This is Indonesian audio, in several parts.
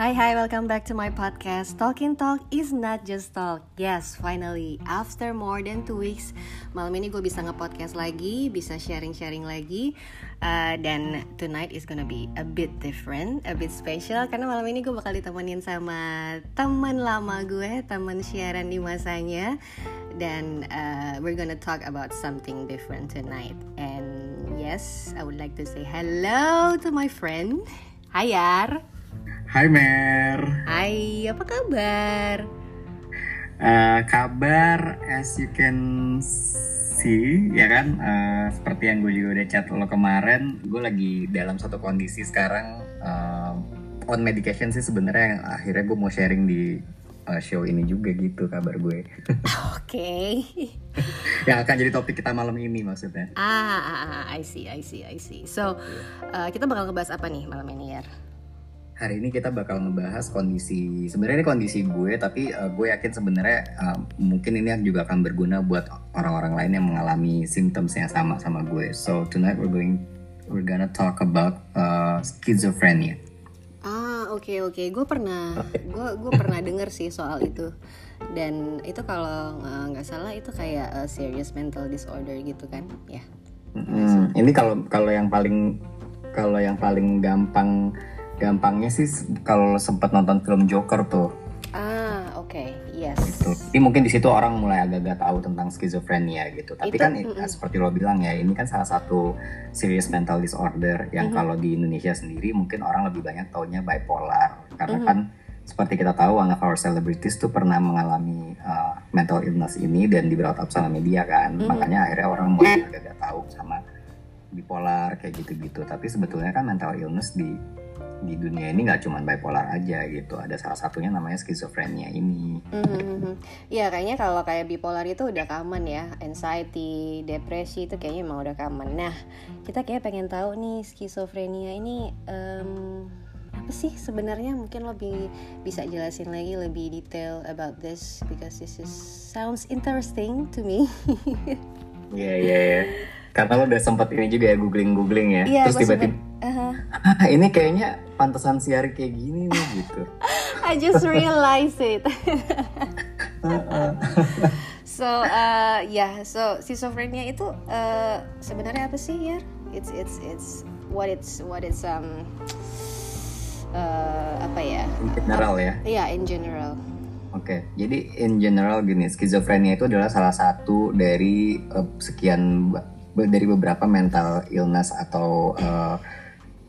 Hi, hi, welcome back to my podcast. Talking Talk is not just talk. Yes, finally, after more than two weeks, malam ini gue bisa nge-podcast lagi, bisa sharing-sharing lagi. Uh, dan tonight is gonna be a bit different, a bit special karena malam ini gue bakal ditemenin sama teman lama gue, teman siaran di masanya. Dan uh, we're gonna talk about something different tonight. And yes, I would like to say hello to my friend. Hai Yar. Hai Mer. Hai, apa kabar? Uh, kabar as you can see ya kan uh, seperti yang gue juga udah chat lo kemarin, gue lagi dalam satu kondisi sekarang uh, on medication sih sebenarnya akhirnya gue mau sharing di uh, show ini juga gitu kabar gue. Oke. Okay. yang akan jadi topik kita malam ini maksudnya. Ah, ah, ah, I see, I see, I see. So uh, kita bakal ngebahas apa nih malam ini ya? Hari ini kita bakal ngebahas kondisi sebenarnya ini kondisi gue tapi uh, gue yakin sebenarnya uh, mungkin ini juga akan berguna buat orang-orang lain yang mengalami symptoms yang sama sama gue. So tonight we're going we're gonna talk about uh, schizophrenia. Ah oke okay, oke, okay. gue pernah gue gue pernah dengar sih soal itu dan itu kalau nggak uh, salah itu kayak uh, serious mental disorder gitu kan ya. Hmm, ini kalau kalau yang paling kalau yang paling gampang gampangnya sih kalau sempat nonton film Joker tuh. Ah, oke, okay. yes. Gitu. Jadi mungkin di situ orang mulai agak-agak tahu tentang skizofrenia gitu. Tapi itu, kan mm -mm. seperti lo bilang ya, ini kan salah satu serious mental disorder yang mm -hmm. kalau di Indonesia sendiri mungkin orang lebih banyak taunya bipolar. Karena mm -hmm. kan seperti kita tahu one of our celebrities tuh pernah mengalami uh, mental illness ini dan di brought up sama media kan. Mm -hmm. Makanya akhirnya orang mulai agak-agak tahu sama bipolar kayak gitu-gitu. Tapi sebetulnya kan mental illness di di dunia ini nggak cuma bipolar aja gitu. Ada salah satunya namanya skizofrenia ini. Mm-hmm. ya kayaknya kalau kayak bipolar itu udah common ya. Anxiety depresi itu kayaknya emang udah common. Nah kita kayak pengen tahu nih skizofrenia ini um, apa sih sebenarnya? Mungkin lebih bisa jelasin lagi lebih detail about this because this is sounds interesting to me. Iya iya iya karena lo udah sempat ini juga ya googling googling ya. Yeah, terus tiba-tiba uh-huh. ah, ini kayaknya pantesan siar kayak gini nih gitu. I just realize it. So uh, ya yeah, so schizophrenia itu uh, sebenarnya apa sih ya it's it's it's what it's what it's um uh, apa ya? In general ya? Iya yeah, in general. Oke, okay. jadi in general gini, skizofrenia itu adalah salah satu dari uh, sekian dari beberapa mental illness atau uh,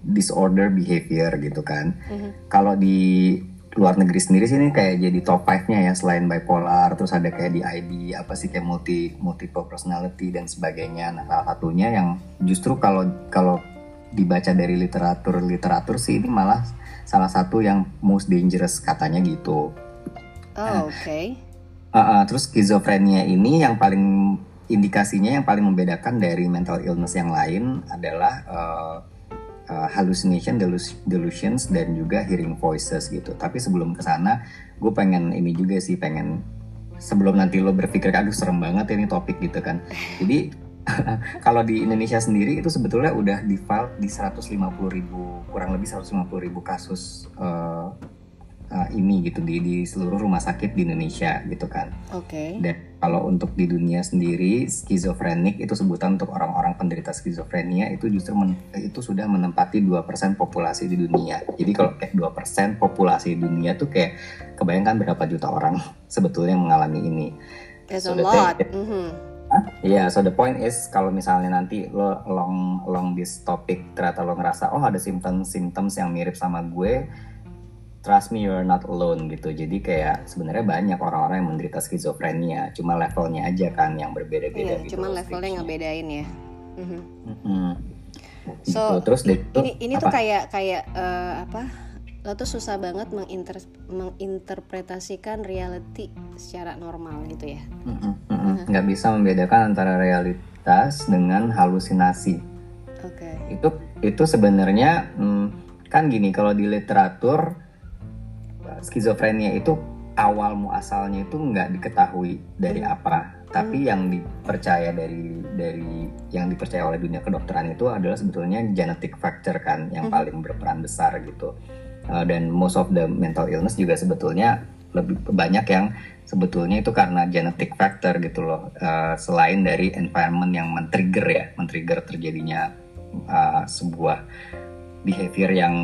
disorder behavior gitu kan. Mm-hmm. Kalau di luar negeri sendiri sih ini kayak jadi top 5-nya ya selain bipolar, terus ada kayak di IB apa sih kayak multi multiple personality dan sebagainya. Nah, salah satunya yang justru kalau kalau dibaca dari literatur literatur sih ini malah salah satu yang most dangerous katanya gitu. Oh, nah, oke. Okay. Uh, uh, terus skizofrenia ini yang paling indikasinya yang paling membedakan dari mental illness yang lain adalah uh, uh, hallucination, delusions dan juga hearing voices gitu. Tapi sebelum ke sana, gue pengen ini juga sih pengen sebelum nanti lo berpikir aduh serem banget ini topik gitu kan. Jadi kalau di Indonesia sendiri itu sebetulnya udah di file di 150 ribu kurang lebih 150 ribu kasus uh, uh, ini gitu di di seluruh rumah sakit di Indonesia gitu kan. Oke. Okay. Dan kalau untuk di dunia sendiri skizofrenik itu sebutan untuk orang-orang penderita skizofrenia itu justru men, itu sudah menempati 2% populasi di dunia. Jadi kalau kayak 2% populasi di dunia tuh kayak kebayangkan berapa juta orang sebetulnya mengalami ini. That's so a lot. Mm -hmm. Iya, yeah, so the point is kalau misalnya nanti lo long long this topic ternyata lo ngerasa oh ada symptoms symptoms yang mirip sama gue, trust me you're not alone gitu. Jadi kayak sebenarnya banyak orang-orang yang menderita skizofrenia, cuma levelnya aja kan yang berbeda-beda iya, gitu. Cuma levelnya ngebedain ya. Mm-hmm. Mm-hmm. So gitu. terus deh, ini ini tuh kayak kayak uh, apa? Lo tuh susah banget menginter, menginterpretasikan reality secara normal gitu ya. Mm-hmm. Mm-hmm. Nggak bisa membedakan antara realitas dengan halusinasi. Oke. Okay. Itu itu sebenarnya hmm, kan gini kalau di literatur skizofrenia itu awal muasalnya itu nggak diketahui dari hmm. apa tapi hmm. yang dipercaya dari dari yang dipercaya oleh dunia kedokteran itu adalah sebetulnya genetic factor kan yang hmm. paling berperan besar gitu uh, dan most of the mental illness juga sebetulnya lebih banyak yang sebetulnya itu karena genetic factor gitu loh uh, selain dari environment yang men-trigger ya men-trigger terjadinya uh, sebuah behavior yang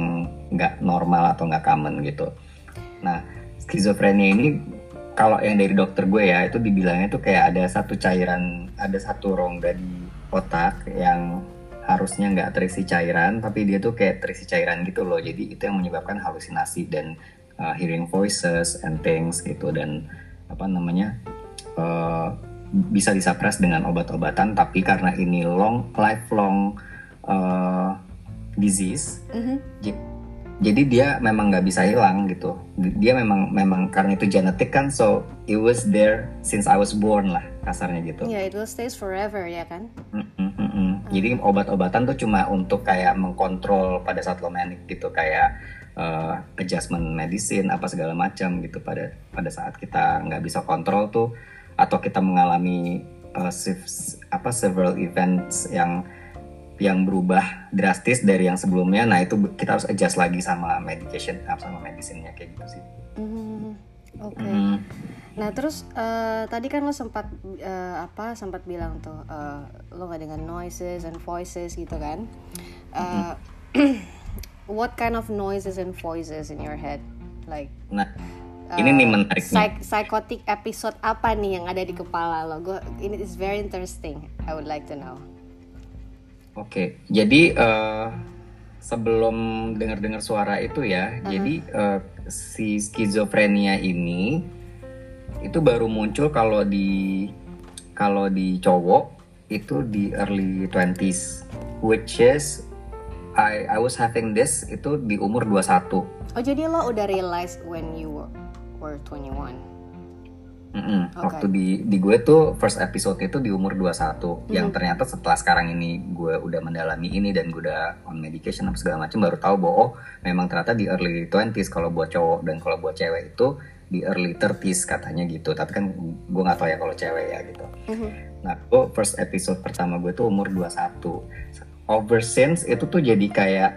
nggak normal atau nggak common gitu nah skizofrenia ini kalau yang dari dokter gue ya itu dibilangnya tuh kayak ada satu cairan ada satu rongga di otak yang harusnya nggak terisi cairan tapi dia tuh kayak terisi cairan gitu loh jadi itu yang menyebabkan halusinasi dan uh, hearing voices and things gitu dan apa namanya uh, bisa disapres dengan obat-obatan tapi karena ini long lifelong uh, disease mm -hmm. Jadi dia memang nggak bisa hilang gitu. Dia memang memang karena itu genetik kan so it was there since I was born lah kasarnya gitu. Ya yeah, it will stays forever ya kan? Mm -hmm jadi obat-obatan tuh cuma untuk kayak mengkontrol pada saat lo manic gitu kayak uh, adjustment medicine apa segala macam gitu pada pada saat kita nggak bisa kontrol tuh atau kita mengalami uh, apa several events yang yang berubah drastis dari yang sebelumnya nah itu kita harus adjust lagi sama medication sama medicine kayak gitu sih. Mm, Oke. Okay. Mm. Nah terus uh, tadi kan lo sempat uh, apa sempat bilang tuh uh, lo nggak dengan noises and voices gitu kan? Uh, what kind of noises and voices in your head? Like nah ini nih menarik psych psychotic episode apa nih yang ada di kepala lo? Gue ini is very interesting. I would like to know. Oke, okay. jadi uh, sebelum dengar-dengar suara itu ya, uh -huh. jadi uh, si skizofrenia ini itu baru muncul kalau di kalau di cowok itu di early 20s which is I I was having this itu di umur 21. Oh jadi lo udah realize when you were, were 21. Mm -hmm. okay. Waktu di di gue tuh first episode itu di umur 21 mm. yang ternyata setelah sekarang ini gue udah mendalami ini dan gue udah on medication apa segala macam baru tahu bahwa oh memang ternyata di early 20s kalau buat cowok dan kalau buat cewek itu di early 30s katanya gitu tapi kan gue nggak tahu ya kalau cewek ya gitu mm-hmm. nah gue first episode pertama gue tuh umur 21 over since itu tuh jadi kayak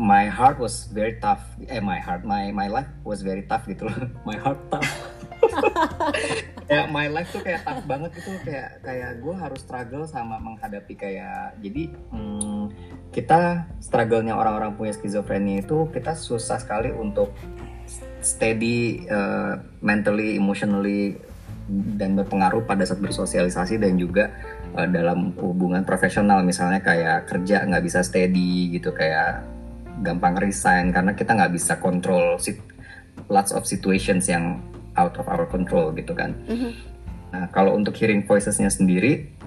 my heart was very tough eh my heart my my life was very tough gitu loh my heart tough ya my life tuh kayak tough banget gitu kayak kayak gue harus struggle sama menghadapi kayak jadi hmm, kita struggle-nya orang-orang punya skizofrenia itu kita susah sekali untuk steady uh, mentally, emotionally dan berpengaruh pada saat bersosialisasi dan juga uh, dalam hubungan profesional. Misalnya kayak kerja nggak bisa steady gitu kayak gampang resign karena kita nggak bisa kontrol lots of situations yang out of our control gitu kan. Mm-hmm. Nah kalau untuk hearing voicesnya sendiri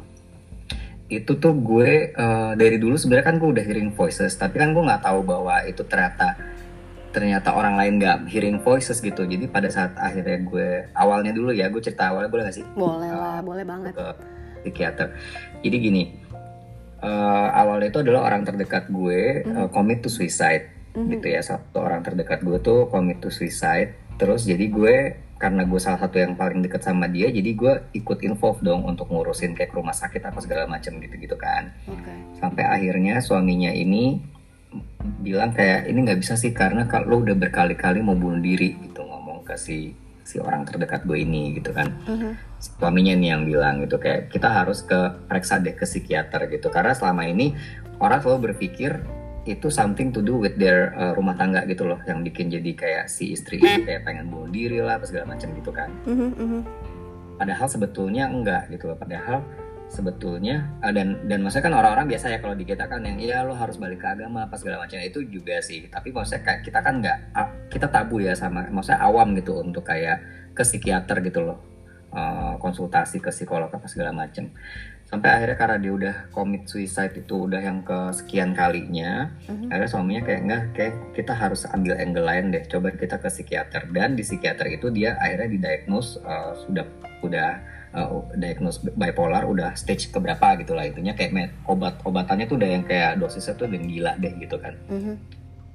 itu tuh gue uh, dari dulu sebenarnya kan gue udah hearing voices tapi kan gue nggak tahu bahwa itu ternyata ternyata orang lain nggak hearing voices gitu jadi pada saat akhirnya gue awalnya dulu ya gue cerita awalnya boleh gak sih boleh lah uh, boleh banget ke psikiater jadi gini uh, awalnya itu adalah orang terdekat gue mm. uh, commit to suicide mm-hmm. gitu ya satu orang terdekat gue tuh commit to suicide terus jadi gue karena gue salah satu yang paling dekat sama dia jadi gue ikut involve dong untuk ngurusin kayak ke rumah sakit apa segala macam gitu gitu kan okay. sampai akhirnya suaminya ini bilang kayak ini nggak bisa sih karena kalau lo udah berkali-kali mau bunuh diri gitu ngomong ke si si orang terdekat gue ini gitu kan uh-huh. suaminya nih yang bilang gitu kayak kita harus ke periksa deh ke psikiater gitu karena selama ini orang selalu berpikir itu something to do with their uh, rumah tangga gitu loh yang bikin jadi kayak si istri ini kayak pengen bunuh diri lah apa segala macam gitu kan. Uh-huh, uh-huh. padahal sebetulnya enggak gitu loh padahal sebetulnya uh, dan dan maksudnya kan orang-orang biasa ya kalau di kita kan yang iya lo harus balik ke agama apa segala macam itu juga sih. Tapi maksudnya kita kan nggak kita tabu ya sama maksudnya awam gitu untuk kayak ke psikiater gitu loh uh, konsultasi ke psikolog apa segala macam sampai akhirnya karena dia udah commit suicide itu udah yang ke sekian kalinya mm-hmm. akhirnya suaminya kayak enggak kayak kita harus ambil angle lain deh coba kita ke psikiater dan di psikiater itu dia akhirnya didiagnose uh, sudah udah uh, diagnose bipolar udah stage keberapa gitu lah intinya kayak obat obatannya tuh udah yang kayak dosisnya tuh udah gila deh gitu kan mm-hmm.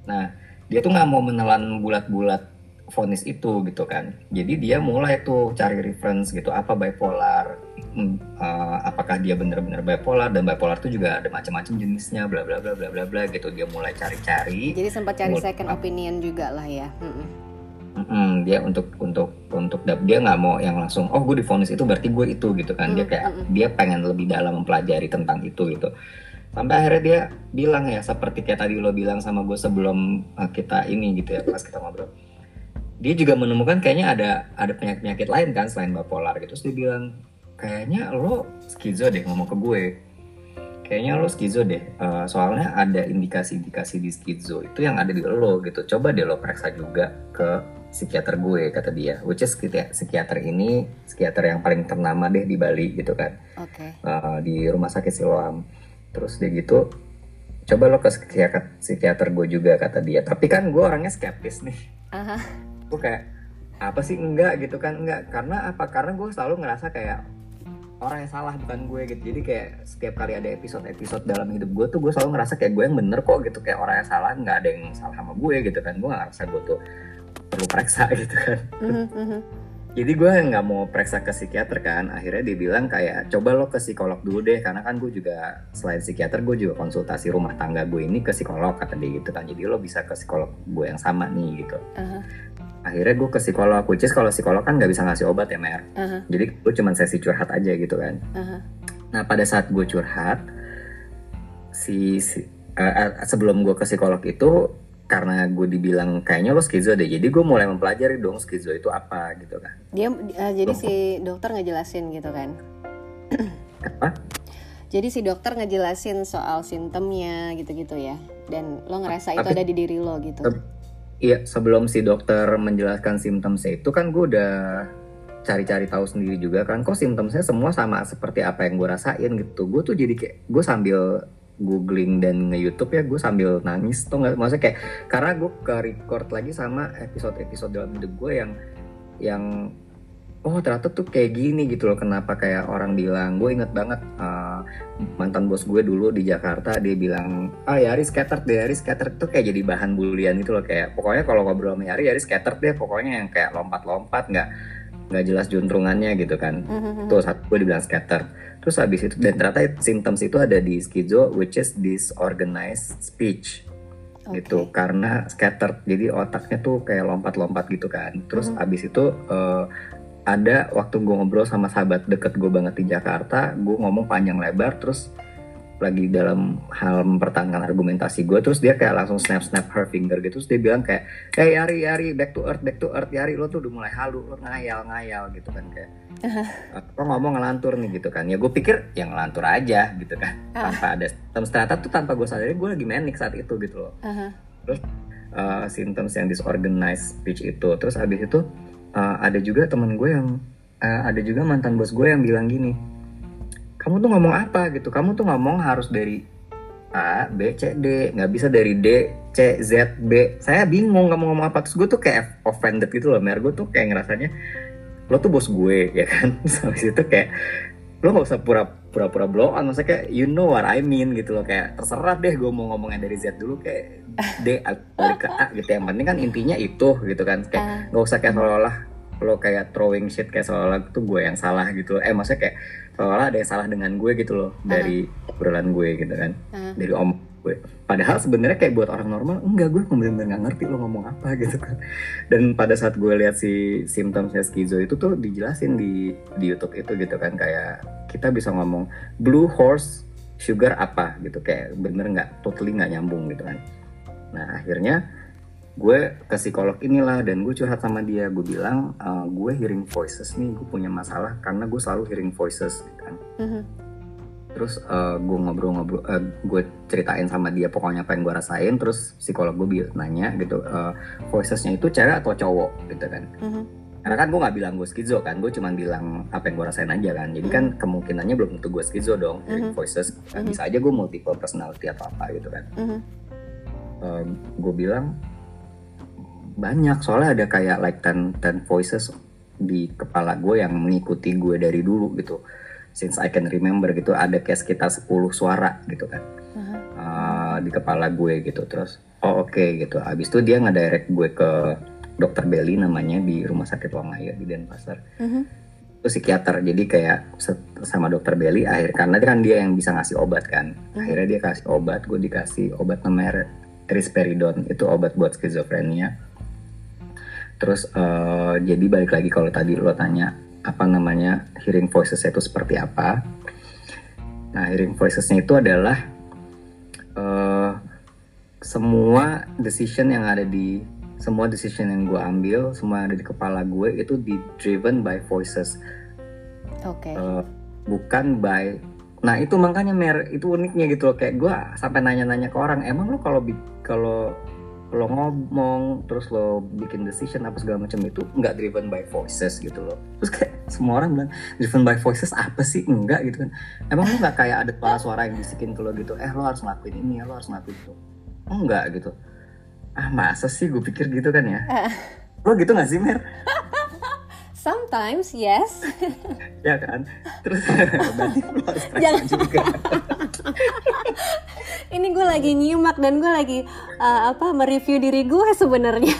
nah dia tuh nggak mau menelan bulat-bulat vonis itu gitu kan jadi dia mulai tuh cari reference gitu apa bipolar uh, apakah dia benar-benar bipolar dan bipolar itu juga ada macam-macam jenisnya bla bla bla bla bla bla gitu. Dia mulai cari-cari. Jadi sempat cari second opinion juga lah ya. Mm-mm, dia untuk untuk untuk dia nggak mau yang langsung oh gue difonis itu berarti gue itu gitu kan. Dia kayak mm-hmm. dia pengen lebih dalam mempelajari tentang itu gitu. Sampai akhirnya dia bilang ya seperti kayak tadi lo bilang sama gue sebelum uh, kita ini gitu ya pas kita ngobrol. Dia juga menemukan kayaknya ada ada penyakit penyakit lain kan selain bipolar gitu. Terus dia bilang kayaknya lo skizo deh ngomong ke gue. Kayaknya lo skizo deh. Uh, soalnya ada indikasi-indikasi di skizo itu yang ada di lo gitu. Coba deh lo periksa juga ke psikiater gue kata dia. Which is psikiater ini psikiater yang paling ternama deh di Bali gitu kan. Okay. uh, di rumah sakit Siloam. Terus dia gitu coba lo ke psikiater, psikiater gue juga kata dia. Tapi kan gue orangnya skeptis nih. Uh -huh gue kayak apa sih enggak? gitu kan. Enggak. Karena apa? Karena gue selalu ngerasa kayak orang yang salah bukan gue gitu. Jadi kayak setiap kali ada episode-episode dalam hidup gue tuh gue selalu ngerasa kayak gue yang bener kok gitu. Kayak orang yang salah nggak ada yang salah sama gue gitu kan. Gue ngerasa gue tuh perlu periksa gitu kan. Mm-hmm. Jadi gue nggak mau periksa ke psikiater kan. Akhirnya dia bilang kayak coba lo ke psikolog dulu deh karena kan gue juga selain psikiater gue juga konsultasi rumah tangga gue ini ke psikolog kata dia gitu kan. Jadi lo bisa ke psikolog gue yang sama nih gitu. Uh-huh. Akhirnya gue ke psikolog which is kalau psikolog kan nggak bisa ngasih obat ya Mer. Uh-huh. jadi gue cuma sesi curhat aja gitu kan. Uh-huh. nah pada saat gue curhat si, si uh, sebelum gue ke psikolog itu karena gue dibilang kayaknya lo skizo deh. Jadi gue mulai mempelajari dong skizo itu apa gitu kan. Dia uh, jadi Loh. si dokter ngejelasin gitu kan. Apa? Jadi si dokter ngejelasin soal simptomnya gitu-gitu ya. Dan lo ngerasa Tapi, itu ada di diri lo gitu. Iya, sebelum si dokter menjelaskan simptomnya itu kan gue udah cari-cari tahu sendiri juga kan, kok simptomnya semua sama seperti apa yang gue rasain gitu. Gue tuh jadi kayak gue sambil googling dan nge YouTube ya gue sambil nangis tuh nggak? Maksudnya kayak karena gue ke record lagi sama episode-episode dalam hidup gue yang yang oh ternyata tuh kayak gini gitu loh kenapa kayak orang bilang gue inget banget uh, mantan bos gue dulu di Jakarta dia bilang ah Yari skater deh Yari skater tuh kayak jadi bahan bulian gitu loh kayak pokoknya kalau ngobrol sama Yari Yari skater deh pokoknya yang kayak lompat-lompat nggak nggak jelas juntrungannya gitu kan. Mm-hmm. tuh saat gue dibilang skater terus habis itu dan ternyata symptoms itu ada di skizo which is disorganized speech okay. gitu karena scatter jadi otaknya tuh kayak lompat-lompat gitu kan terus mm-hmm. abis itu uh, ada waktu gue ngobrol sama sahabat deket gue banget di Jakarta gue ngomong panjang lebar terus lagi dalam hal mempertahankan argumentasi gue terus dia kayak langsung snap snap her finger gitu terus dia bilang kayak hey Yari Yari back to earth back to earth Yari lo tuh udah mulai halu lo ngayal ngayal gitu kan kayak uh-huh. lo ngomong ngelantur nih gitu kan ya gue pikir yang ngelantur aja gitu kan uh. tanpa ada ternyata tuh tanpa gue sadari gue lagi manik saat itu gitu loh uh-huh. terus uh, symptoms yang disorganized speech itu terus habis itu uh, ada juga teman gue yang uh, ada juga mantan bos gue yang bilang gini kamu tuh ngomong apa gitu? Kamu tuh ngomong harus dari A B C D. Nggak bisa dari D C Z B. Saya bingung kamu ngomong apa. Terus gue tuh kayak offended gitu loh mer. Gue tuh kayak ngerasanya lo tuh bos gue ya kan? Habis itu kayak lo gak usah pura-pura pura blow on. Maksudnya kayak you know what I mean gitu loh. Kayak terserah deh gue mau ngomongnya dari Z dulu kayak D balik ke A gitu. Yang penting kan intinya itu gitu kan. Kayak uh. gak usah kayak seolah-olah lo kayak throwing shit kayak seolah-olah itu gue yang salah gitu. Eh maksudnya kayak seolah-olah ada yang salah dengan gue gitu loh dari obrolan gue gitu kan. Dari om gue. Padahal sebenarnya kayak buat orang normal enggak gue bener-bener nggak ngerti lo ngomong apa gitu kan. Dan pada saat gue lihat si simptomnya skizo itu tuh dijelasin di di YouTube itu gitu kan kayak kita bisa ngomong blue horse sugar apa? gitu. Kayak bener nggak totally nggak nyambung gitu kan. Nah akhirnya gue ke psikolog inilah dan gue curhat sama dia gue bilang uh, gue hearing voices nih gue punya masalah karena gue selalu hearing voices gitu kan mm-hmm. terus uh, gue ngobrol-ngobrol uh, gue ceritain sama dia pokoknya apa yang gue rasain terus psikolog gue nanya gitu uh, voicesnya itu cewek atau cowok gitu kan mm-hmm. karena kan gue nggak bilang gue skizo kan gue cuma bilang apa yang gue rasain aja kan jadi mm-hmm. kan kemungkinannya belum tentu gue skizo dong mm-hmm. voices mm-hmm. bisa aja gue multiple personality atau apa gitu kan mm-hmm. uh, gue bilang banyak soalnya ada kayak like ten ten voices di kepala gue yang mengikuti gue dari dulu gitu. Since I can remember gitu. Ada kayak sekitar 10 suara gitu kan. Uh-huh. uh, di kepala gue gitu. Terus oh oke okay, gitu. Abis itu dia ngedirect gue ke dokter Belly namanya di rumah sakit Wangaya di Denpasar. Uh-huh. itu psikiater. Jadi kayak sama dokter Belly akhir karena kan dia yang bisa ngasih obat kan. Akhirnya dia kasih obat gue dikasih obat namanya risperidon itu obat buat skizofrenia terus eh, jadi balik lagi kalau tadi lo tanya apa namanya hearing voices itu seperti apa? Nah hearing voicesnya itu adalah eh, semua decision yang ada di semua decision yang gue ambil semua yang ada di kepala gue itu di driven by voices. Oke. Eh, bukan by nah itu makanya mer itu uniknya gitu loh. Kayak gue sampai nanya-nanya ke orang emang lo kalau kalau lo ngomong terus lo bikin decision apa segala macam itu nggak driven by voices gitu loh. Terus kayak semua orang bilang driven by voices apa sih? Enggak gitu kan. Emang lo nggak kayak ada suara-suara yang bisikin ke lo gitu eh lo harus ngelakuin ini ya lo harus ngelakuin itu. Enggak gitu. Ah masa sih gue pikir gitu kan ya? Lo gitu nggak sih mer Sometimes yes. ya kan terus berarti tanya Jangan. juga Ini gue lagi nyimak dan gue lagi uh, apa mereview diri gue sebenarnya.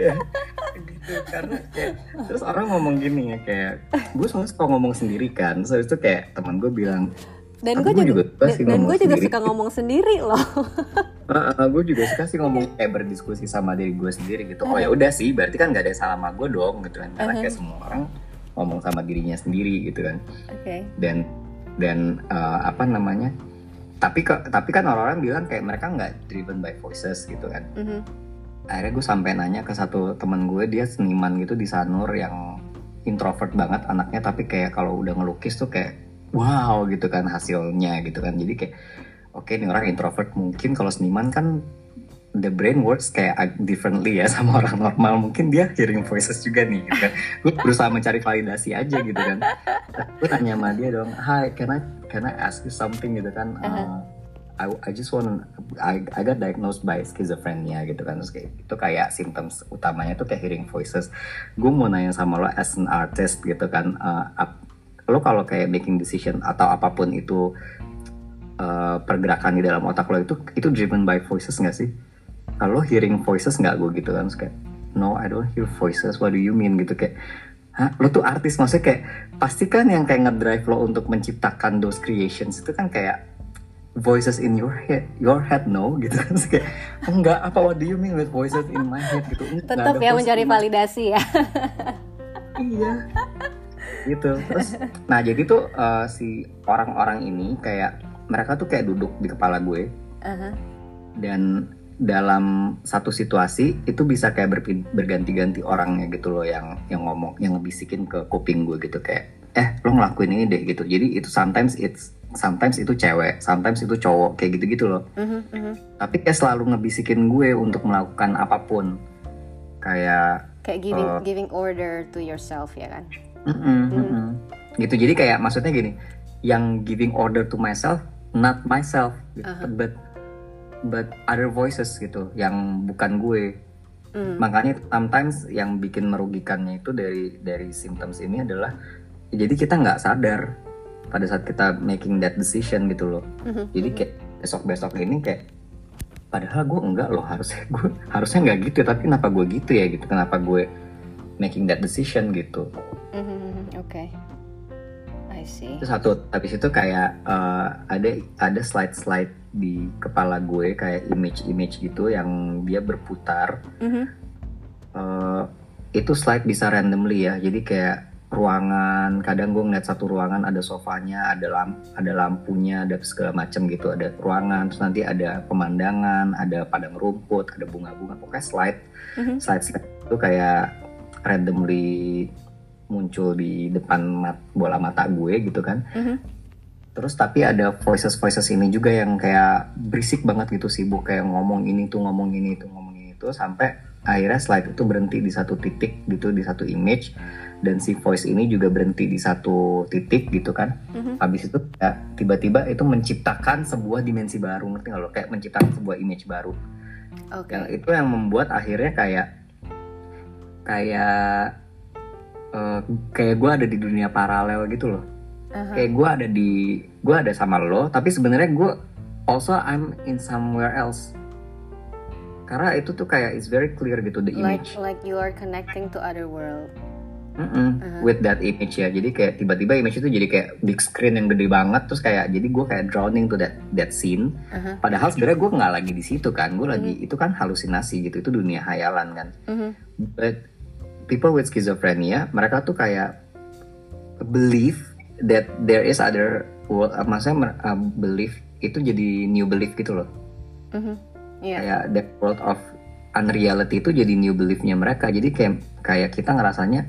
ya gitu karena kayak terus orang ngomong gini ya kayak gue soalnya suka ngomong sendiri kan so itu kayak teman gue bilang Dan gue juga, juga suka sih dan ngomong gue juga suka ngomong sendiri loh. "Ah, ah, gue juga suka sih ngomong kayak berdiskusi sama diri gue sendiri gitu. Oh ya udah sih berarti kan nggak ada yang salah sama gue dong gitu kan. Karena kayak semua orang ngomong sama dirinya sendiri gitu kan. Oke. dan dan eh, apa namanya tapi ke, tapi kan orang-orang bilang kayak mereka nggak driven by voices gitu kan. Mhm. akhirnya gue sampai nanya ke satu teman gue dia seniman gitu di Sanur yang introvert banget anaknya tapi kayak kalau udah ngelukis tuh kayak wow gitu kan hasilnya gitu kan. Jadi kayak oke ini orang introvert mungkin kalau seniman kan the brain works kayak differently ya sama orang normal. Mungkin dia hearing voices juga nih gitu kan. Gue berusaha mencari validasi aja gitu kan. Gue tanya sama dia dong hi can I can I ask you something? Gitu kan. Uh, I, I just want I, I got diagnosed by schizophrenia gitu kan. Terus kayak itu kayak symptoms utamanya tuh kayak hearing voices. Gue mau nanya sama lo as an artist gitu kan. Uh, ap- lo kalau kayak making decision atau apa pun itu uh, pergerakan di dalam otak lo itu itu driven by voices nggak sih? Kalau hearing voices nggak gue gitu kan terus kayak no I don't hear voices. What do you mean? Gitu kayak Hah, lo tuh artis. Maksudnya kayak pasti kan yang kayak ngedrive lo untuk menciptakan those creations itu kan kayak voices in your head your head no? Gitu kan kayak enggak apa what do you mean with voices in my head? Gitu. Tetap ya mencari validasi ya. iya gitu terus nah jadi tuh eh, si orang-orang ini kayak mereka tuh kayak duduk di kepala gue Aha. dan dalam satu situasi itu bisa kayak berpin- berganti-ganti orangnya gitu loh yang yang ngomong yang ngebisikin ke kuping gue gitu kayak eh lo ngelakuin ini deh gitu jadi itu sometimes it's sometimes itu cewek sometimes itu cowok kayak gitu-gitu loh Mhm, mhm. tapi kayak selalu ngebisikin gue untuk melakukan apa pun kayak Kayak giving Eh. giving order to yourself ya kan. Mm-mm, mm-mm. gitu jadi kayak maksudnya gini yang giving order to myself not myself gitu. Aha. but but other voices gitu yang bukan gue Mm. makanya sometimes yang bikin merugikannya itu dari dari symptoms ini adalah jadi kita nggak sadar pada saat kita making that decision gitu loh Mhm, jadi kayak besok besok ini kayak padahal gue enggak loh harusnya gue harusnya nggak gitu tapi kenapa gue gitu ya gitu kenapa gue making that decision gitu mhm. Oke. I see. itu satu habis itu kayak eh, ada ada slide slide di kepala gue kayak image image gitu yang dia berputar Mhm. Eh, itu slide bisa randomly ya jadi kayak ruangan kadang gue ngeliat satu ruangan ada sofanya ada lamp ada lampunya ada segala macam gitu ada ruangan terus nanti ada pemandangan ada padang rumput ada bunga-bunga pokoknya slide Mhm. slide slide itu kayak randomly muncul di depan mat- bola mata gue gitu kan Mhm. Terus tapi ada voices voices ini juga yang kayak berisik banget gitu sibuk kayak ngomong ini tuh ngomong ini tuh ngomong ini tuh sampai akhirnya slide itu berhenti di satu titik gitu di satu image dan si voice ini juga berhenti di satu titik gitu kan. Mhm. Habis itu ya tiba-tiba itu menciptakan sebuah dimensi baru ngerti nggak lo kayak menciptakan sebuah image baru. Oke. Yang itu yang membuat akhirnya kayak kayak eh, kayak gue ada di dunia paralel gitu loh Aha. kayak gue ada di gue ada sama lo tapi sebenarnya gue also I'm in somewhere else karena itu tuh kayak it's very clear gitu the Like image like you are connecting to other world. Mm-mm, with that image ya jadi kayak tiba-tiba image itu jadi kayak big screen yang gede banget terus kayak jadi gue kayak drowning to that that scene Uh-huh. padahal sebenarnya gue nggak lagi di situ kan gue lagi itu kan halusinasi gitu itu dunia hayalan kan Mhm. but people with schizophrenia mereka tuh kayak believe that there is other world uh, maksudnya uh, belief itu jadi new belief gitu loh Mhm. Iya. kayak that world of unreality itu jadi new beliefnya mereka jadi kayak kayak kita ngerasanya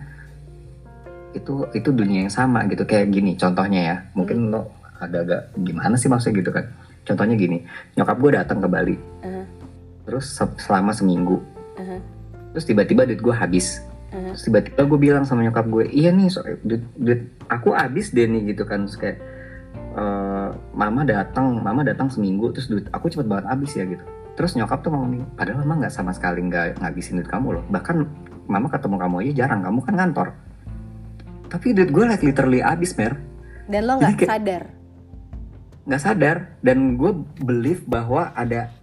itu itu dunia yang sama gitu kayak gini contohnya ya mungkin lo agak-agak gimana sih maksudnya gitu kan contohnya gini nyokap gue datang ke Bali Uh-huh. terus se- selama seminggu Uh-huh. terus tiba-tiba duit gue habis. Terus tiba-tiba gue bilang sama nyokap gue iya nih so, duit, duit aku habis deh nih gitu kan. Terus kayak eh, mama datang mama datang seminggu terus duit aku cepet banget habis ya gitu. Terus nyokap tuh ngomong padahal mama nggak sama sekali nggak ngabisin duit kamu loh. Bahkan mama ketemu kamu aja jarang kamu kan kantor tapi duit gue like literally habis mer. Dan lo nggak sadar. nggak sadar. Dan gue believe bahwa ada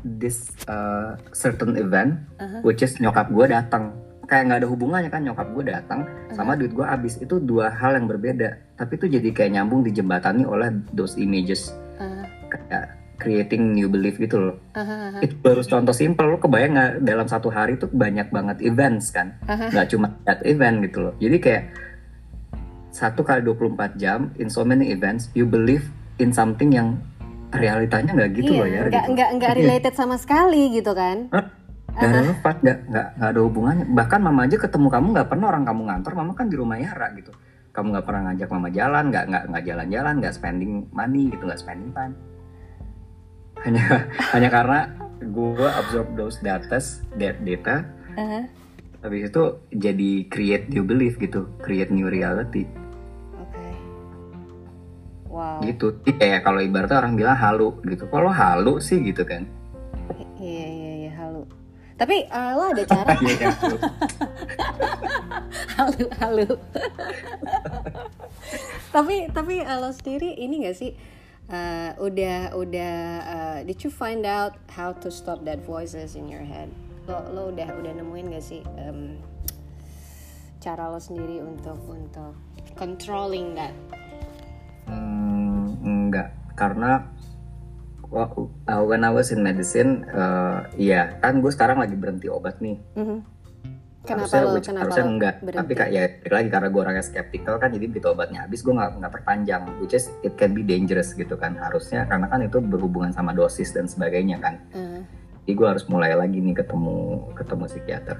this uh, certain event Uh-huh. which is nyokap gue datang kayak nggak ada hubungannya kan nyokap gue datang sama duit gue habis itu dua hal yang berbeda tapi itu jadi kayak nyambung dijembatani oleh those images Uh-huh. kayak creating new belief gitu loh Uh-huh. uh-huh. itu baru contoh simple lo kebayang nggak dalam satu hari tuh banyak banget events kan nggak cuma that event gitu loh jadi kayak satu kali 24 jam in so many events you believe in something yang realitanya nggak gitu iya, loh ya nggak gitu. nggak nggak related sama sekali gitu kan? Gak relevan, nggak nggak nggak ada hubungannya. Bahkan mama aja ketemu kamu nggak pernah orang kamu ngantor, mama kan di rumah Yara gitu. Kamu nggak pernah ngajak mama jalan, nggak nggak nggak jalan-jalan, nggak spending money gitu, nggak spending time. Hanya hanya karena gue absorb those data, that data, Uh-huh. habis itu jadi create new belief gitu, create new reality Oke. Wow. gitu. Kayak kalau ibaratnya orang bilang halu gitu, kalau halu sih gitu kan. Iya iya iya. Tapi eh, lo ada cara Iya kan. halu halu. tapi tapi eh, lo sendiri ini gak sih eh, udah udah eh, did you find out how to stop that voices in your head? Lo lo udah udah nemuin gak sih em, cara lo sendiri untuk untuk controlling that? Hmm, enggak, karena uh, when I was in medicine, uh, iya kan gue sekarang lagi berhenti obat nih. Mhm. Kenapa harusnya, lo which- kenapa harusnya lo enggak. berhenti? Tapi kayak ya lagi karena gue orangnya skeptical kan, jadi begitu obatnya habis gue nggak nggak perpanjang, which is it can be dangerous gitu kan. Harusnya karena kan itu berhubungan sama dosis dan sebagainya kan. Eh, Jadi gue harus mulai lagi nih ketemu ketemu psikiater.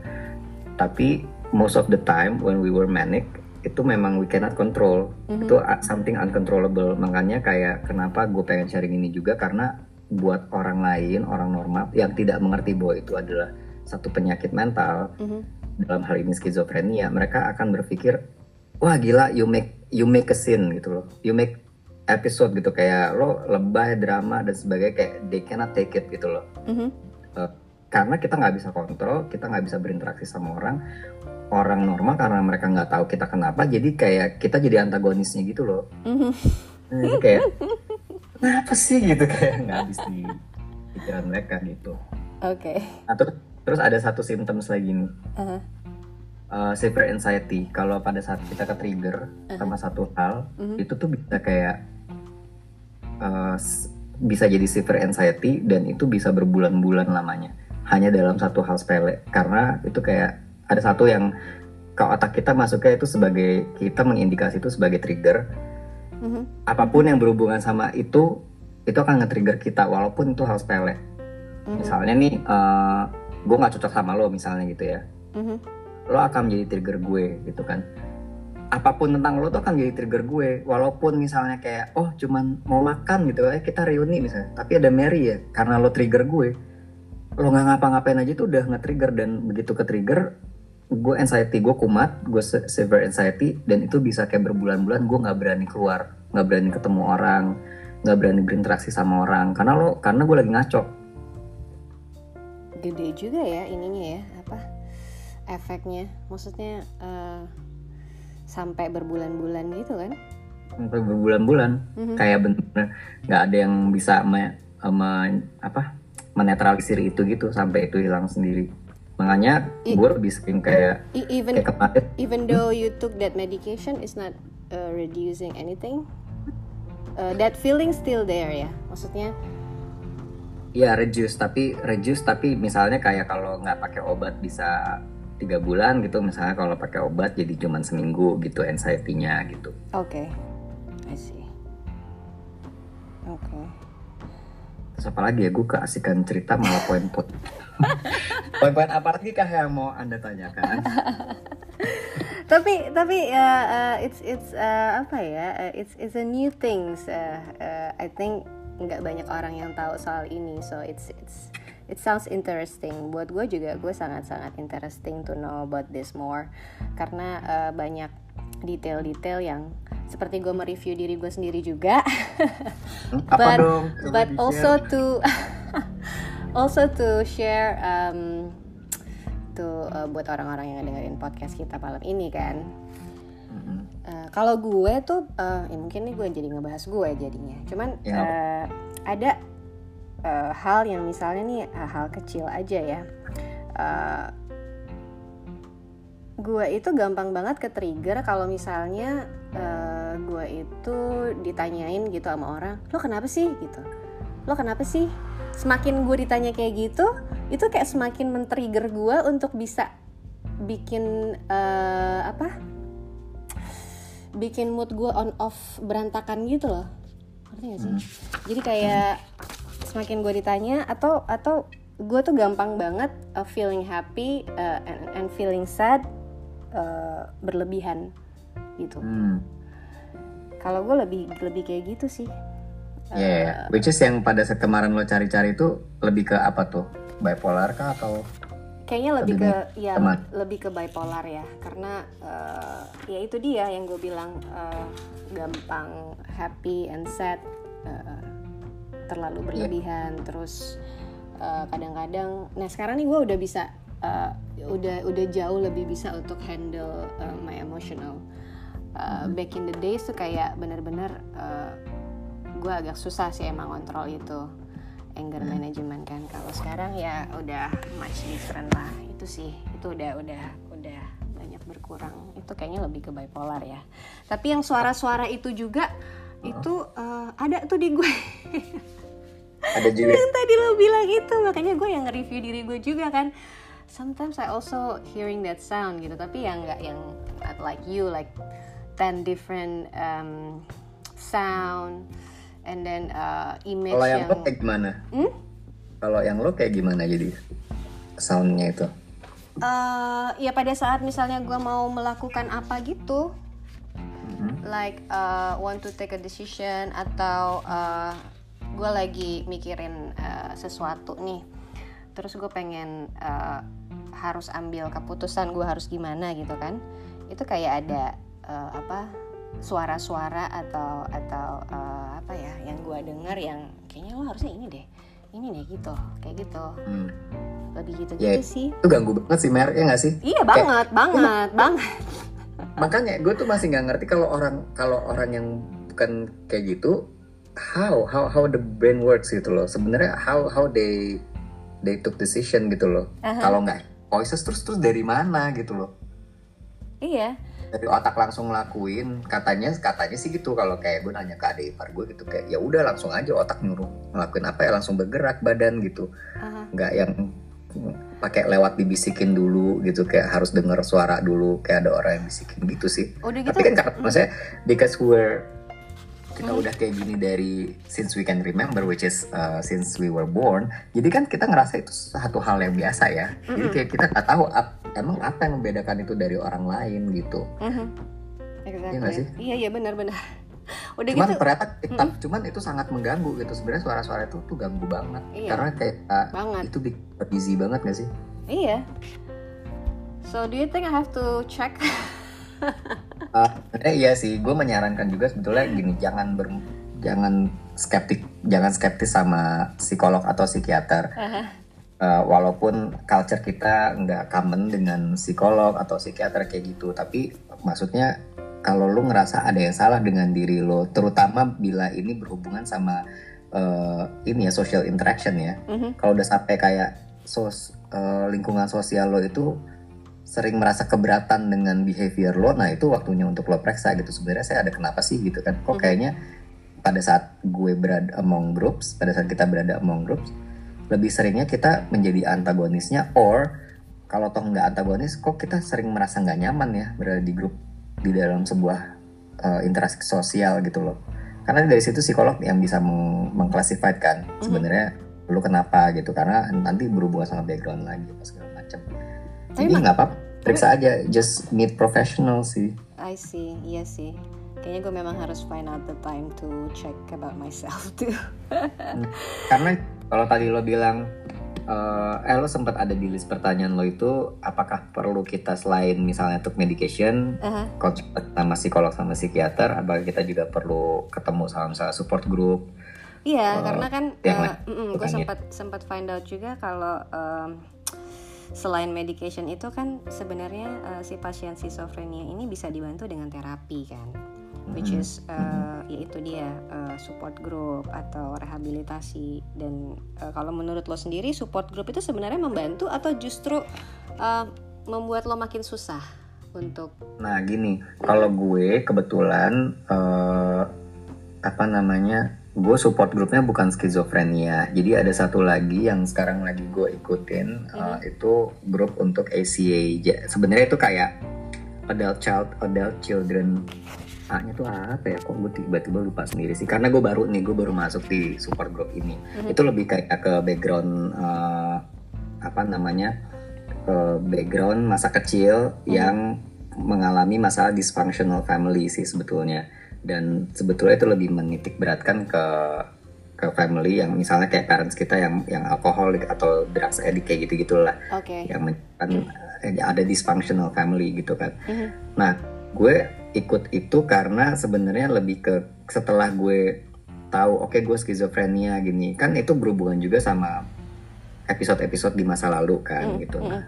Tapi most of the time when we were manic itu memang we cannot control. Mhm. Itu uh, something uncontrollable. Makanya kayak kenapa gue pengen sharing ini juga karena buat orang lain, orang normal yang tidak mengerti bahwa itu adalah satu penyakit mental mhm. dalam hal ini skizofrenia, mereka akan berpikir, wah gila, you make you make a scene gitu loh, you make episode gitu kayak lo lebay drama dan sebagainya kayak they cannot take it gitu loh. Mhm. Eh, karena kita nggak bisa kontrol, kita nggak bisa berinteraksi sama orang. Orang normal karena mereka nggak tahu kita kenapa, jadi kayak kita jadi antagonisnya gitu loh. Mhm. Jadi kayak kenapa sih gitu kayak nggak habis di pikiran mereka gitu. Oke. Nah, terus, terus ada satu symptoms lagi nih. Uh-huh. uh, severe anxiety kalau pada saat kita ke trigger sama satu hal Mhm. itu tuh bisa kayak uh, bisa jadi severe anxiety dan itu bisa berbulan-bulan lamanya hanya dalam satu hal sepele karena itu kayak ada satu yang ke otak kita masuknya itu sebagai kita mengindikasi itu sebagai trigger. Mhm. apa pun yang berhubungan sama itu itu akan nge-trigger kita walaupun itu hal sepele. Mhm. misalnya nih uh, gue nggak cocok sama lo misalnya gitu ya. Mhm. lo akan menjadi trigger gue gitu kan. Apa pun tentang lo tuh akan jadi trigger gue. Walaupun misalnya kayak oh cuman mau makan gitu. Eh kita reuni misalnya. Tapi ada Mary ya karena lo trigger gue lo nggak ngapa-ngapain aja tuh udah nge-trigger. Dan begitu ke trigger gue anxiety gue kumat gue se- severe anxiety dan itu bisa kayak berbulan-bulan gue nggak berani keluar nggak berani ketemu orang nggak berani berinteraksi sama orang karena lo karena gue lagi ngaco. Gede juga ya ininya ya apa efeknya. Maksudnya eh, sampai berbulan-bulan gitu kan? Sampai berbulan-bulan. Mhm. kayak bener nggak ada yang bisa me, me- apa menetralisir itu gitu sampai itu hilang sendiri makanya I- gue lebih sering kayak E- even kayak kemarin even though you took that medication is not uh, reducing anything. Uh, that feeling still there ya? Maksudnya? Ya reduce. Tapi reduce tapi misalnya kayak kalau nggak pakai obat bisa tiga bulan gitu misalnya kalau pakai obat jadi cuman seminggu gitu anxiety-nya gitu. Oke. I see. Oke. Terus apa lagi ya? Gue keasikan cerita malah poin-poin poin-poin apa lagi kah yang mau anda tanyakan? Tapi tapi uh, uh, it's it's uh, apa ya? Uh, it's it's a new things uh, uh, I think nggak banyak orang yang tahu soal ini so it's it's it sounds interesting. Buat gue juga gue sangat sangat interesting to know about this more karena uh, banyak detail-detail yang seperti gue mereview diri gue sendiri juga. Hmm, apa but dong? Coba but also to also to share um, to uh, buat orang-orang yang dengerin podcast kita malam ini kan. Uh, kalau gue tuh uh, ya mungkin nih gue jadi ngebahas gue jadinya. Cuman Ya. uh, ada uh, hal yang misalnya nih uh, hal kecil aja ya. Uh, gue itu gampang banget ke trigger kalau misalnya uh, gue itu ditanyain gitu sama orang lo kenapa sih? gitu. Lo kenapa sih semakin gue ditanya kayak gitu itu kayak semakin men-trigger gue untuk bisa bikin uh, apa? Bikin mood gue on off berantakan gitu loh. Ngerti gak sih? Jadi kayak semakin gue ditanya atau atau gue tuh gampang banget uh, feeling happy uh, and, and feeling sad uh, berlebihan gitu. Hmm. kalau gue lebih lebih kayak gitu sih Ya, ya, ya. which is yang pada saat kemarin lo cari-cari itu lebih ke apa tuh? Bipolar kah atau? kayaknya lebih Lebih ke ya teman. lebih ke bipolar ya karena uh, ya itu dia yang gue bilang uh, gampang happy and sad uh, terlalu berlebihan terus uh, kadang-kadang nah sekarang nih gue udah bisa uh, udah udah jauh lebih bisa untuk handle uh, my emotional Uh, back in the days tuh kayak bener-bener uh, gue agak susah sih emang kontrol itu anger management kan. Kalau sekarang ya udah much different lah. Itu sih itu udah udah udah banyak berkurang. Itu kayaknya lebih ke bipolar ya. Tapi yang suara-suara itu juga itu uh, ada tuh di gue Ada juga. yang tadi lo bilang itu makanya gue yang nge-review diri gue juga kan. Sometimes I also hearing that sound gitu. Tapi yang nggak yang like you like 10 different um, sound and then uh, image Kalau yang yang lo kayak gimana? Hmm? Kalau yang lo kayak gimana jadi soundnya itu? Eh, ya pada saat misalnya gue mau melakukan apa gitu Mhm. like uh, want to take a decision atau gue lagi mikirin uh, sesuatu nih terus gue pengen uh, harus ambil keputusan gue harus gimana gitu kan itu kayak ada uh, apa suara-suara atau atau uh, apa ya yang gue dengar yang kayaknya lo harusnya ini deh ini deh gitu kayak gitu Hmm. lebih gitu Ya, gitu sih Itu ganggu banget sih Mer, ya nggak sih? Iya banget, banget, banget. Makanya gue tuh masih nggak ngerti kalau orang kalau orang yang bukan kayak gitu, how how how the brain works gitu loh. Sebenarnya how how they they took decision gitu loh. Aha. Kalau nggak voices terus terus dari mana gitu loh. Iya. Dari otak langsung ngelakuin. Katanya katanya sih gitu. Kalau kayak gue nanya ke adik ipar gue gitu kayak ya udah langsung aja otak nyuruh ngelakuin apa ya langsung bergerak badan gitu. Nggak yang pakai lewat dibisikin dulu gitu kayak harus denger suara dulu kayak ada orang yang bisikin gitu sih. Udah gitu. tapi kan karena maksudnya because we're kita Hmm. udah kayak gini dari since we can remember which is uh, since we were born jadi kan kita ngerasa itu satu hal yang biasa ya jadi kayak kita nggak tahu ap- emang apa yang membedakan itu dari orang lain gitu Mhm. Exactly. Iya nggak sih? Iya iya benar-benar. Udah cuman gitu. ternyata kita cuman itu sangat mengganggu gitu sebenarnya suara-suara itu tuh ganggu banget Iya. karena kayak uh, Banget. itu busy banget gak sih Iya. So do you think I have to check? Uh, iya sih, gue menyarankan juga sebetulnya gini, jangan ber, jangan skeptik, jangan skeptis sama psikolog atau psikiater. Aha. Uh, walaupun culture kita nggak common dengan psikolog atau psikiater kayak gitu, tapi maksudnya kalau lu ngerasa ada yang salah dengan diri lo, terutama bila ini berhubungan sama uh, ini ya social interaction ya. Mhm. Kalau udah sampai kayak sos uh, lingkungan sosial lo itu sering merasa keberatan dengan behavior lo, nah itu waktunya untuk lo periksa gitu. Sebenarnya saya ada kenapa sih gitu kan? Kok kayaknya pada saat gue berada among groups, pada saat kita berada among groups, lebih seringnya kita menjadi antagonisnya, or kalau toh nggak antagonis, kok kita sering merasa nggak nyaman ya berada di grup di dalam sebuah uh, interaksi sosial gitu loh. Karena dari situ psikolog yang bisa meng mengklasifikasikan kan sebenarnya lu kenapa gitu karena nanti berhubungan sama background lagi segala macam. Jadi nggak apa-apa. Periksa aja just meet professional sih. I see iya sih. Kayaknya gue memang harus find out the time to check about myself too. Hmm. karena kalau tadi lo bilang uh, eh lo sempat ada di list pertanyaan lo itu apakah perlu kita selain misalnya untuk medication uh-huh. sama psikolog sama psikiater apakah kita juga perlu ketemu sama misalnya support group? Iya uh, karena kan uh, gue sempat sempat find out juga kalau um, selain medication itu kan sebenarnya uh, si pasien schizophrenia ini bisa dibantu dengan terapi kan. Which is uh, yaitu dia uh, support group atau rehabilitasi. Dan uh, kalau menurut lo sendiri support group itu sebenarnya membantu atau justru uh, membuat lo makin susah untuk nah gini. Kalau gue kebetulan uh, apa namanya gue support grupnya bukan skizofrenia. Jadi ada satu lagi yang sekarang lagi gue ikutin mm-hmm. uh, itu grup untuk ACA sebenarnya itu kayak adult child adult children. A-nya tuh apa ya? Kok gue tiba-tiba lupa sendiri sih. Karena gue baru nih gue baru masuk di support group ini. Mm-hmm. itu lebih kayak ke background uh, apa namanya uh, background masa kecil mm-hmm. yang mengalami masalah dysfunctional family sih sebetulnya dan sebetulnya itu lebih menitik beratkan ke ke family yang misalnya kayak parents kita yang yang alkoholik atau drugs addict kayak gitu gitulah okay. yang kan ada dysfunctional family gitu kan mm-hmm. nah gue ikut itu karena sebenarnya lebih ke setelah gue tahu oke okay, gue skizofrenia gini kan itu berhubungan juga sama episode-episode di masa lalu kan mm-hmm. gitu nah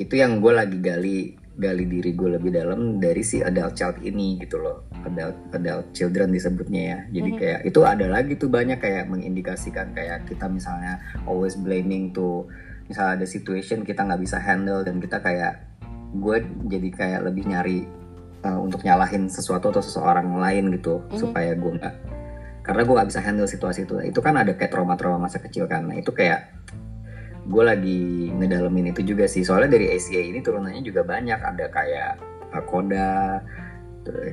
itu yang gue lagi gali gali diri gue lebih dalam dari si adult child ini gitu loh adult adult children disebutnya ya jadi mm -hmm. kayak itu ada lagi tuh banyak kayak mengindikasikan kayak kita misalnya always blaming tuh misalnya ada situation kita nggak bisa handle dan kita kayak gue jadi kayak lebih nyari uh, untuk nyalahin sesuatu atau seseorang lain gitu mm -hmm. supaya gue nggak karena gue nggak bisa handle situasi itu itu kan ada kayak trauma-trauma masa kecil kan nah itu kayak gue lagi ngedalemin itu juga sih soalnya dari ACA ini turunannya juga banyak ada kayak Koda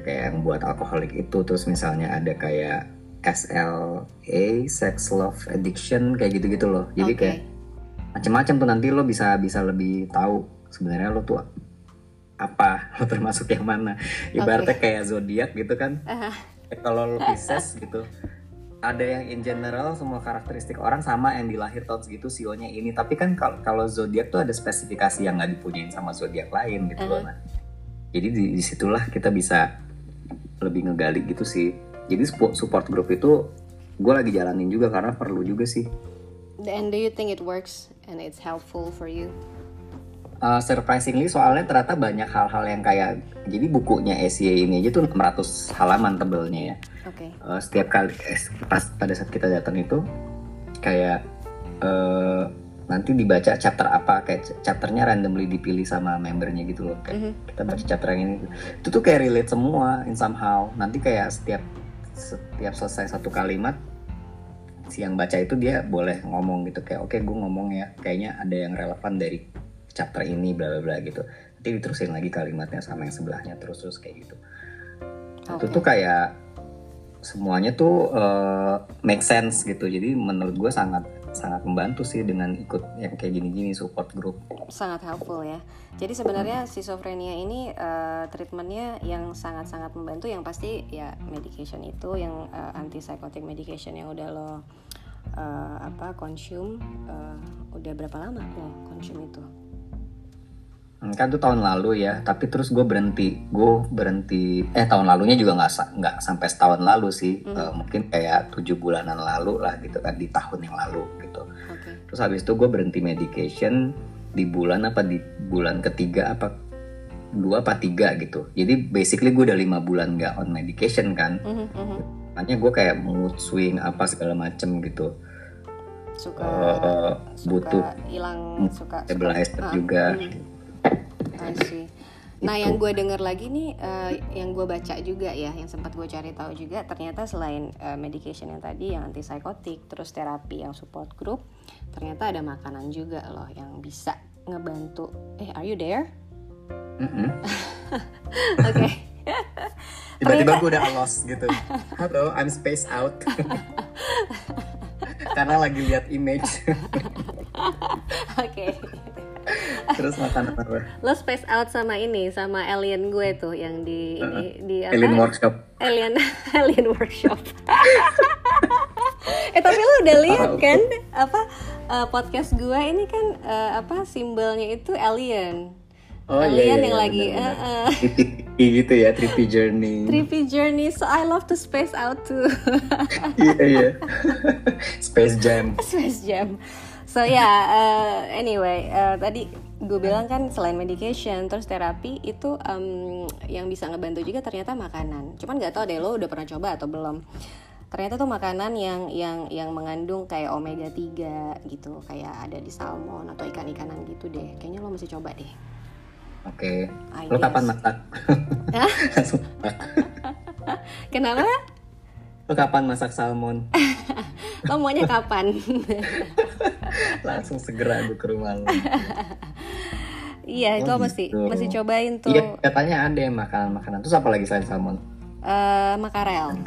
kayak yang buat alkoholik itu terus misalnya ada kayak SLA sex love addiction kayak gitu-gitu loh jadi okay. kayak macam-macam tuh nanti lo bisa bisa lebih tahu sebenarnya lo tuh apa lo termasuk yang mana ibaratnya okay. kayak zodiak gitu kan uh -huh. kalau lo Pisces gitu ada yang in general semua karakteristik orang sama yang dilahir tahun segitu sionya ini. Tapi kan kalau kalau zodiak tuh ada spesifikasi yang nggak dipunyain sama zodiak lain gitu uh -huh. nah jadi di, di situlah kita bisa lebih ngegali gitu sih. Jadi support, support group itu gue lagi jalanin juga karena perlu juga sih. And do you think it works and it's helpful for you uh, surprisingly soalnya ternyata banyak hal-hal yang kayak jadi bukunya SCA ini aja tuh 600 halaman tebelnya ya. Okay. Uh, setiap kali eh, pas pada saat kita datang itu kayak uh, nanti dibaca chapter apa kayak chapternya randomly dipilih sama membernya gitu loh kayak mm-hmm. kita baca chapter yang ini itu tuh kayak relate semua in somehow nanti kayak setiap setiap selesai satu kalimat si yang baca itu dia boleh ngomong gitu kayak oke okay, gue ngomong ya kayaknya ada yang relevan dari chapter ini bla bla bla gitu. Nanti diterusin lagi kalimatnya sama yang sebelahnya terus terus kayak gitu. Okay. itu tuh kayak semuanya tuh uh, make sense gitu. Jadi menurut gue sangat sangat membantu sih dengan ikut yang kayak gini-gini support group. Sangat helpful ya. Jadi sebenarnya schizophrenia ini uh, treatmentnya yang sangat-sangat membantu yang pasti ya medication itu yang uh, eh, antipsychotic medication yang udah lo uh, apa consume uh, udah berapa lama lo consume itu kan tuh tahun lalu ya tapi terus gue berhenti gue berhenti eh tahun lalunya juga nggak nggak sampai setahun lalu sih mm. uh, mungkin kayak tujuh bulanan lalu lah gitu kan di tahun yang lalu gitu okay. terus habis itu gue berhenti medication di bulan apa di bulan ketiga apa dua apa tiga gitu jadi basically gue udah lima bulan nggak on medication kan mm -hmm. makanya gue kayak mood swing apa segala macem gitu suka uh, butuh hilang suka stabilizer suka, juga hmm. I see. Nah, itu. yang gue denger lagi nih, uh, yang gue baca juga ya, yang sempat gue cari tahu juga, ternyata selain uh, medication yang tadi, yang antipsikotik, terus terapi yang support group, ternyata ada makanan juga loh yang bisa ngebantu. Eh, are you there? Mm -hmm. Oke. okay. Tiba-tiba gue udah lost gitu. Halo, I'm space out. Karena lagi lihat image. Oke. okay. Terus makan apa? Lo space out sama ini, sama alien gue tuh yang di uh, ini di apa? Alien workshop. Alien alien workshop. eh tapi lo udah lihat kan apa uh, podcast gue ini kan uh, apa simbolnya itu alien. Oh, alien iya, iya, yang iya, lagi bener. Uh, uh, gitu ya, trippy journey. Trippy journey, so I love to space out too. Iya iya. Space jam. Space jam. So ya, yeah, uh, anyway, uh, tadi gue bilang kan selain medication, terus terapi itu um, yang bisa ngebantu juga ternyata makanan. Cuman nggak tahu deh lo udah pernah coba atau belum. Ternyata tuh makanan yang yang yang mengandung kayak omega 3 gitu, kayak ada di salmon atau ikan-ikanan gitu deh. Kayaknya lo mesti coba deh. Oke. Okay. Lo kapan masak? Kenapa? Lo kapan masak salmon? lo maunya kapan? Langsung segera gue ke rumah lo. iya, oh, itu gitu. mesti mesti cobain tuh. Iya, katanya ada yang makanan-makanan. Terus apa lagi selain salmon? Uh, makarel.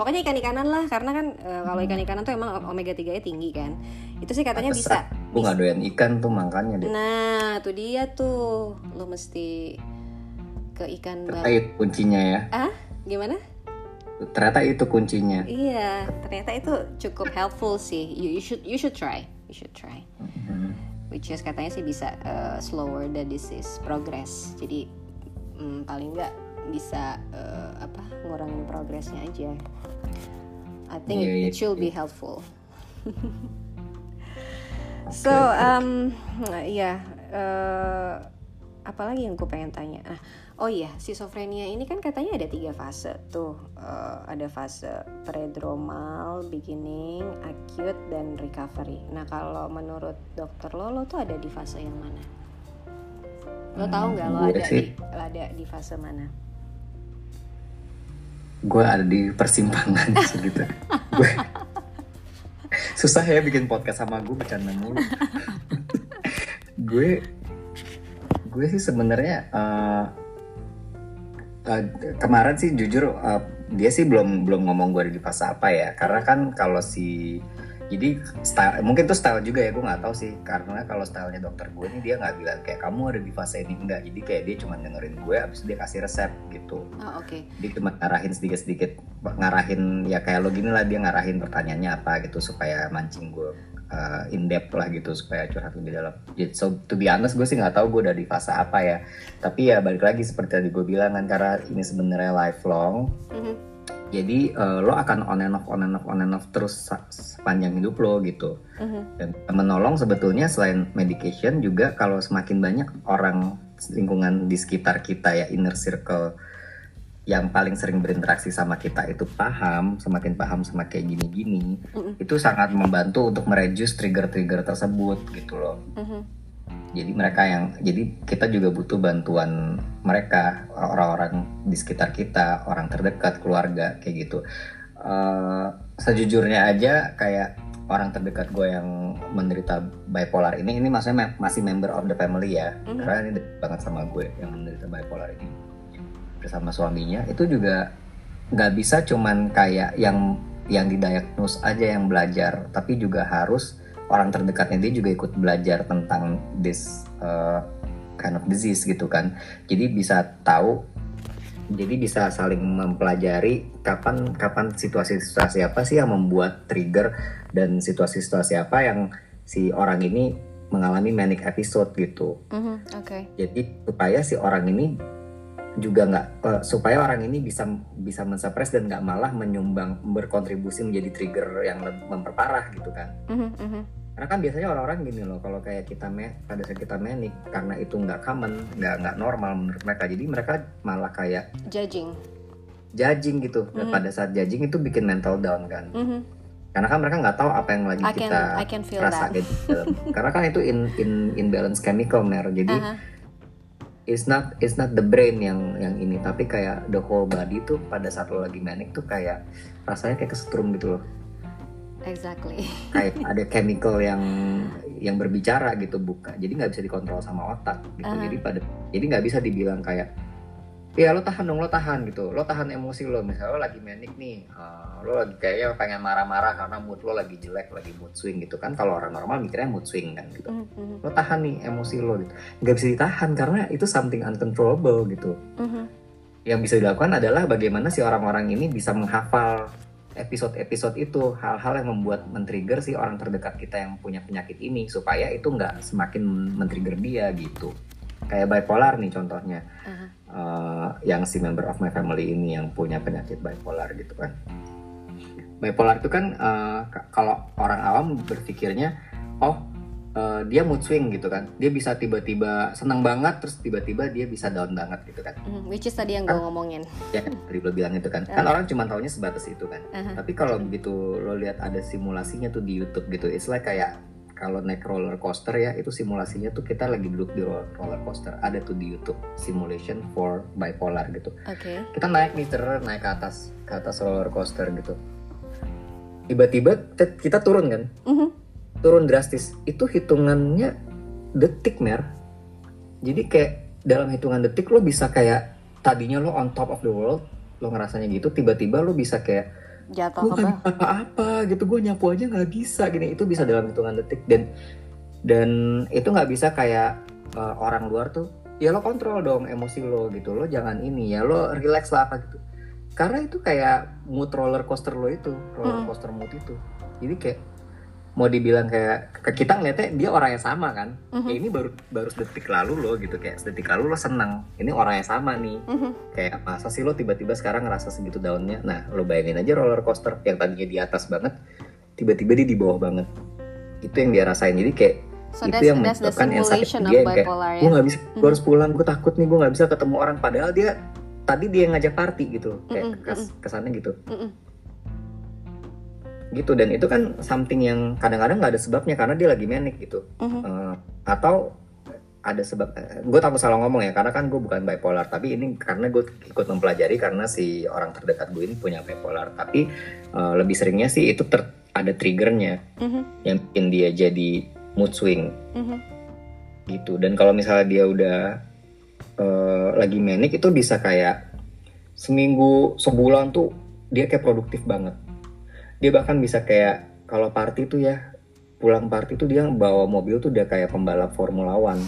Pokoknya ikan-ikanan lah, karena kan uh, kalau ikan-ikanan tuh emang omega 3-nya tinggi kan. Itu sih katanya bisa. Gue gak doyan ikan tuh makanya deh. Nah, tuh dia tuh. Lo mesti ke ikan Terkait kuncinya ya. Ah? Gimana? Ternyata itu kuncinya. Iya ternyata itu cukup helpful sih. You, you should you should try. You should try. Mm-hmm. which is katanya sih bisa uh, slower the disease progress. Jadi um, paling nggak bisa uh, apa ngurangin progresnya aja. I think yeah, it, it should yeah. be helpful. So um ya yeah, uh, apalagi yang gue pengen tanya? Nah Oh iya, schizophrenia ini kan katanya ada tiga fase tuh. Uh, ada fase predromal, beginning, acute, dan recovery. Nah kalau menurut dokter lo, lo tuh ada di fase yang mana? Lo hmm, tahu nggak lo ada sih. di ada di fase mana? Gue ada di persimpangan gitu. gue susah ya bikin podcast sama gue bercanda mulu. gue gue sih sebenarnya uh, Uh, kemarin sih jujur uh, dia sih belum belum ngomong gue di fase apa ya. Karena kan kalau si jadi style mungkin tuh style juga ya gue nggak tahu sih. Karena kalau stylenya dokter gue ini dia nggak bilang kayak kamu ada di fase ini. Enggak jadi kayak dia cuma dengerin gue abis dia kasih resep gitu. Oh, okay. dia cuma ngarahin sedikit sedikit ngarahin ya kayak lo gini lah dia ngarahin pertanyaannya apa gitu supaya mancing gue uh, in depth lah gitu supaya curhat lebih dalam. So to be honest gue sih nggak tahu gue udah di fase apa ya. Tapi ya balik lagi seperti tadi gue bilang kan karena ini sebenarnya lifelong. Mm-hmm. Jadi uh, lo akan on and off on and off on and off terus sepanjang hidup lo gitu. Mm-hmm. Dan menolong sebetulnya selain medication juga kalau semakin banyak orang lingkungan di sekitar kita ya inner circle yang paling sering berinteraksi sama kita itu paham, semakin paham sama kayak gini-gini, mm-hmm. itu sangat membantu untuk mereduce trigger-trigger tersebut gitu loh. Mm-hmm. Jadi mereka yang, jadi kita juga butuh bantuan mereka orang-orang di sekitar kita, orang terdekat, keluarga kayak gitu. Uh, sejujurnya aja kayak orang terdekat gue yang menderita bipolar ini, ini maksudnya masih member of the family ya, mm-hmm. karena ini dekat banget sama gue yang menderita bipolar ini bersama suaminya itu juga nggak bisa cuman kayak yang yang didiagnose aja yang belajar tapi juga harus orang terdekatnya dia juga ikut belajar tentang this uh, kind of disease gitu kan jadi bisa tahu jadi bisa saling mempelajari kapan kapan situasi-situasi apa sih yang membuat trigger dan situasi-situasi apa yang si orang ini mengalami manic episode gitu. Mm -hmm, Oke. Okay. Jadi supaya si orang ini juga nggak uh, supaya orang ini bisa bisa mensuppress dan nggak malah menyumbang berkontribusi menjadi trigger yang memperparah gitu kan mm -hmm. karena kan biasanya orang-orang gini loh kalau kayak kita me pada saat kita manic karena itu nggak common nggak nggak normal menurut mereka jadi mereka malah kayak judging judging gitu mm -hmm. pada saat judging itu bikin mental down kan mm -hmm. karena kan mereka nggak tahu apa yang lagi I can- kita I can feel rasain dalam. karena kan itu in in imbalance chemical mer jadi Aha. It's not it's not the brain yang yang ini. Tapi kayak the whole body tuh pada saat lo lagi manic tuh kayak rasanya kayak kesetrum gitu loh. Exactly. Kayak ada chemical yang yang berbicara gitu buka. Jadi nggak bisa dikontrol sama otak gitu. Ah. jadi pada jadi nggak bisa dibilang kayak ya lo tahan dong lo tahan gitu. Lo tahan emosi lo. Misalnya lo lagi manic nih eh, lo lagi kayaknya pengen marah-marah karena mood lo lagi jelek lagi mood swing gitu kan. Kalau orang normal mikirnya mood swing kan gitu. Mhm, mhm, lo tahan nih emosi lo gitu. Nggak bisa ditahan karena itu something uncontrollable gitu. Mhm. yang bisa dilakukan adalah bagaimana si orang-orang ini bisa menghafal episode-episode itu. Hal-hal yang membuat men-trigger si orang terdekat kita yang punya penyakit ini supaya itu nggak semakin men-trigger dia gitu. Kayak bipolar nih contohnya. Eh, yang si member of my family ini yang punya penyakit bipolar gitu kan. Bipolar itu kan k- kalau orang awam berpikirnya oh eh, dia mood swing gitu kan. Dia bisa tiba-tiba senang banget terus tiba-tiba dia bisa down banget gitu kan. Mhm, which is tadi yang gue ngomongin. Ya kan? Tadi lo bilang itu kan. Kan orang cuma taunya sebatas itu kan. Aha. tapi kalau begitu lo lihat ada simulasinya tuh di YouTube gitu it's like kayak kalau naik roller coaster ya itu simulasinya tuh kita lagi duduk di ro- roller coaster. Ada tuh di YouTube simulation for bipolar gitu. Oke. Kita naik nih ter naik ke atas ke atas roller coaster gitu. Tiba-tiba kita turun kan? Mhm. turun drastis. Itu hitungannya detik mer. Jadi kayak dalam hitungan detik lo bisa kayak tadinya lo on top of the world lo ngerasanya gitu tiba-tiba lo bisa kayak jatuh gue bawah bisa apa-apa gitu gue nyapu aja nggak bisa gini. Itu bisa dalam hitungan detik. Dan dan itu nggak bisa kayak uh, orang luar tuh ya lo kontrol dong emosi lo gitu lo jangan ini ya lo relax lah apa gitu. Karena itu kayak mood roller coaster lo itu roller Mm. coaster mood itu. Jadi kayak mau dibilang kayak kita ngeliatnya dia orang yang sama kan? Mhm. ya ini baru baru sedetik lalu lo gitu kayak sedetik lalu lo senang ini orang yang sama nih. Mhm. kayak masa sih lo tiba-tiba sekarang ngerasa segitu daunnya? Nah lo bayangin aja roller coaster yang tadinya di atas banget tiba-tiba dia di bawah banget. Itu yang dia rasain. Jadi kayak so itu yang menyebabkan simulation of dia yang kayak, bipolar gue ya. nggak bisa gue harus pulang gue takut nih gue nggak bisa ketemu orang. Padahal dia tadi dia yang ngajak party gitu. Kayak Mm-mm, kes- kesannya gitu. Mhm. Gitu dan itu kan something yang kadang-kadang nggak ada sebabnya karena dia lagi manic gitu Mhm. Eh, atau ada sebab gue takut salah ngomong ya karena kan gue bukan bipolar tapi ini karena gue ikut mempelajari karena si orang terdekat gue ini punya bipolar tapi eh, lebih seringnya sih itu ter- ada triggernya Mhm. yang bikin dia jadi mood swing Mhm. gitu dan kalau misalnya dia udah eh, lagi manic itu bisa kayak seminggu sebulan tuh dia kayak produktif banget dia bahkan bisa kayak kalau party tuh ya pulang party tuh dia bawa mobil tuh dia kayak pembalap Formula One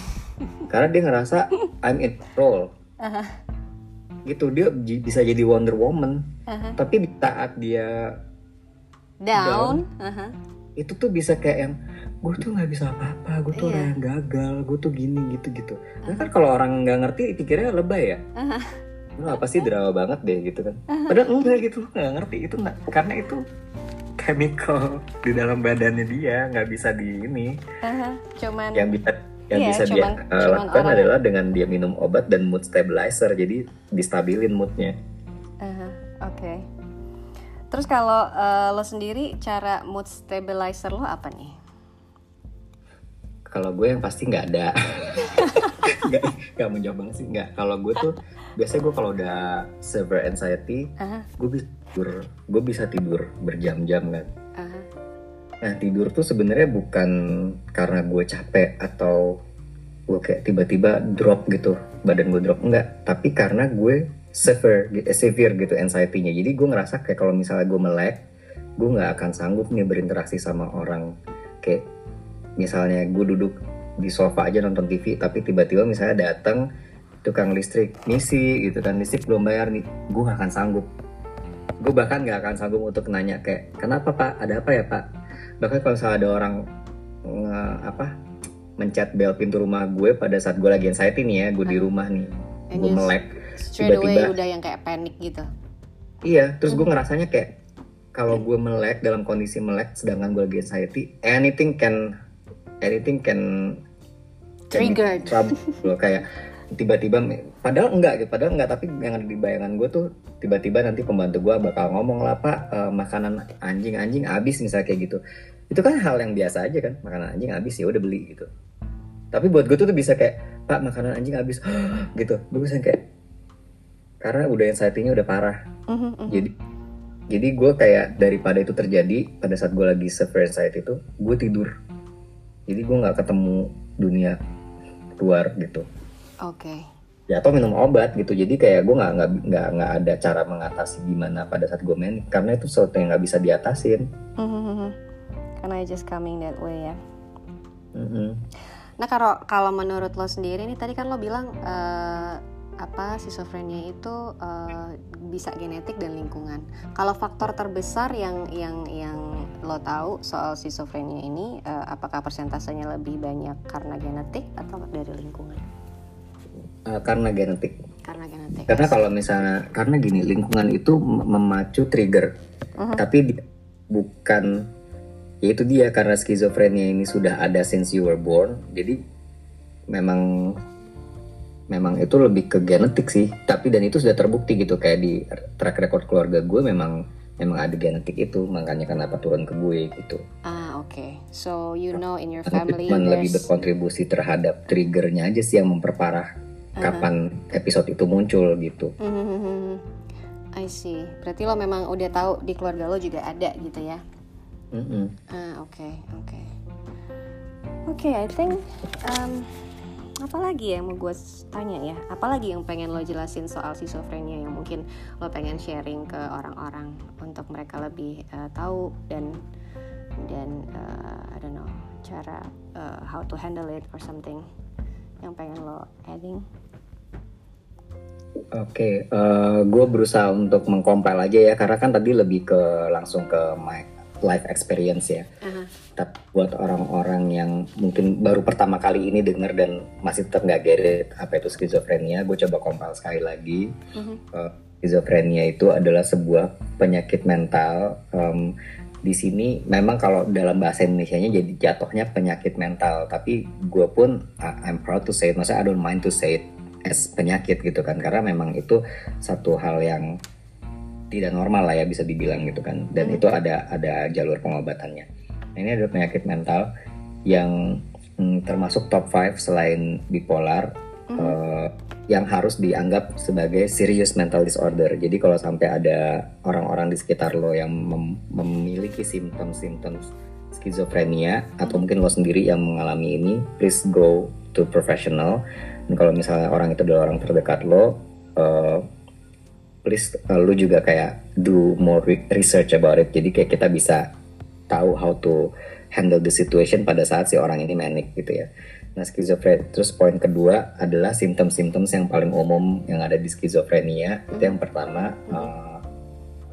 karena dia ngerasa I'm in control Aha. gitu dia j- bisa jadi Wonder Woman Aha. tapi di saat dia down Aha. itu tuh bisa kayak yang gue tuh nggak bisa apa-apa gue tuh Iya. orang yang gagal gue tuh gini gitu gitu nah, kan kalau orang nggak ngerti pikirnya lebay ya Aha. Lu apa sih drama banget deh gitu kan. Padahal enggak gitu nggak ngerti itu nggak karena itu chemical di dalam badannya dia nggak bisa di ini. Cuman yang bisa yang Iya, bisa dia cuman- uh, cuman lakukan orang- adalah dengan dia minum obat dan mood stabilizer jadi distabilin moodnya. Aha, Oke. Terus kalau eh, lo sendiri cara mood stabilizer lo apa nih? kalau gue yang pasti nggak ada nggak nggak menjawab banget sih. Nggak kalau gue tuh biasanya gue kalau udah severe anxiety Aha, gue bisa tidur. Gue bisa tidur berjam-jam kan. Aha, nah tidur tuh sebenarnya bukan karena gue capek atau gue kayak tiba-tiba drop gitu badan gue drop. Enggak tapi karena gue severe eh, severe gitu anxiety-nya. Jadi gue ngerasa kayak kalau misalnya gue melek gue nggak akan sanggup nih berinteraksi sama orang. Kayak misalnya gue duduk di sofa aja nonton TV tapi tiba-tiba misalnya datang tukang listrik misi gitu kan listrik belum bayar nih. Gue gak akan sanggup. Gue bahkan gak akan sanggup untuk nanya kayak kenapa pak? Ada apa ya pak? Bahkan kalau misalnya ada orang nge- apa mencet bel pintu rumah gue pada saat gue lagi anxiety nih ya gue di rumah nih gue melek Tiba-tiba. udah yang kayak panik gitu. Iya, terus gue ngerasanya kayak kalau gue melek dalam kondisi melek sedangkan gue lagi anxiety, anything can anything can Triggered. trouble. Kayak tiba-tiba padahal enggak gitu padahal enggak. Tapi yang ada di bayangan gue tuh tiba-tiba nanti pembantu gue bakal ngomong lah pak uh, makanan anjing anjing habis misalnya kayak gitu. Itu kan hal yang biasa aja kan makanan anjing habis ya udah beli gitu. Tapi buat gue tuh, tuh bisa kayak pak makanan anjing habis gitu. Gue bisa kayak karena udah anxiety-nya udah parah. Mm-hmm. jadi jadi gue kayak daripada itu terjadi pada saat gue lagi severe anxiety itu gue tidur jadi gue nggak ketemu dunia luar gitu. Oke. Okay ya atau minum obat gitu. Jadi kayak gue nggak nggak nggak nggak ada cara mengatasi gimana pada saat gue main. Karena itu sesuatu yang nggak bisa diatasin. Mm-hmm. karena just coming that way ya. Mm-hmm. nah kalau kalau menurut lo sendiri nih tadi kan lo bilang uh, apa schizophrenia itu uh, bisa genetik dan lingkungan kalau faktor terbesar yang yang yang lo tahu soal schizophrenia ini uh, apakah persentasenya lebih banyak karena genetik atau dari lingkungan uh, karena genetik. Karena genetik. Karena kalau misalnya karena gini lingkungan itu memacu trigger, uh-huh. tapi bukan ya itu dia karena skizofrenia ini sudah ada since you were born, jadi memang memang itu lebih ke genetik sih. Tapi dan itu sudah terbukti gitu kayak di track record keluarga gue memang memang ada genetik itu makanya kenapa turun ke gue gitu. Ah oke, okay. so you know in your family. Cuman lebih berkontribusi terhadap triggernya aja sih yang memperparah kapan episode itu muncul gitu. Mm-hmm. I see. Berarti lo memang udah tahu di keluarga lo juga ada gitu ya? Mm-hmm. Ah oke okay, oke. Okay. Oke, okay, I think um, apa lagi yang mau gue tanya ya? Apalagi yang pengen lo jelasin soal schizophrenia yang mungkin lo pengen sharing ke orang-orang untuk mereka lebih uh, tahu dan dan uh, I don't know cara uh, how to handle it or something yang pengen lo adding? Oke, okay, uh, gue berusaha untuk mengkompil aja ya, karena kan tadi lebih ke langsung ke my life experience ya. Uh-huh. Tapi buat orang-orang yang mungkin baru pertama kali ini denger dan masih tetap nggak get apa itu skizofrenia, gue coba kompil sekali lagi. Uh-huh. Uh, skizofrenia itu adalah sebuah penyakit mental. Um, di sini memang kalau dalam bahasa Indonesia-nya jadi jatuhnya penyakit mental, tapi gue pun I'm proud to say it, maksudnya I don't mind to say it as penyakit gitu kan karena memang itu satu hal yang tidak normal lah ya bisa dibilang gitu kan dan hmm. itu ada ada jalur pengobatannya nah, ini adalah penyakit mental yang hmm, termasuk top 5 selain bipolar hmm. uh, yang harus dianggap sebagai serious mental disorder jadi kalau sampai ada orang-orang di sekitar lo yang mem memiliki simptom-simptom skizofrenia atau mungkin lo sendiri yang mengalami ini please go to professional dan kalau misalnya orang itu adalah orang terdekat lo uh, please uh, lu juga kayak do more research about it jadi kayak kita bisa tahu how to handle the situation pada saat si orang ini manic gitu ya nah skizofrenia terus poin kedua adalah simptom-simptom yang paling umum yang ada di skizofrenia itu yang pertama uh,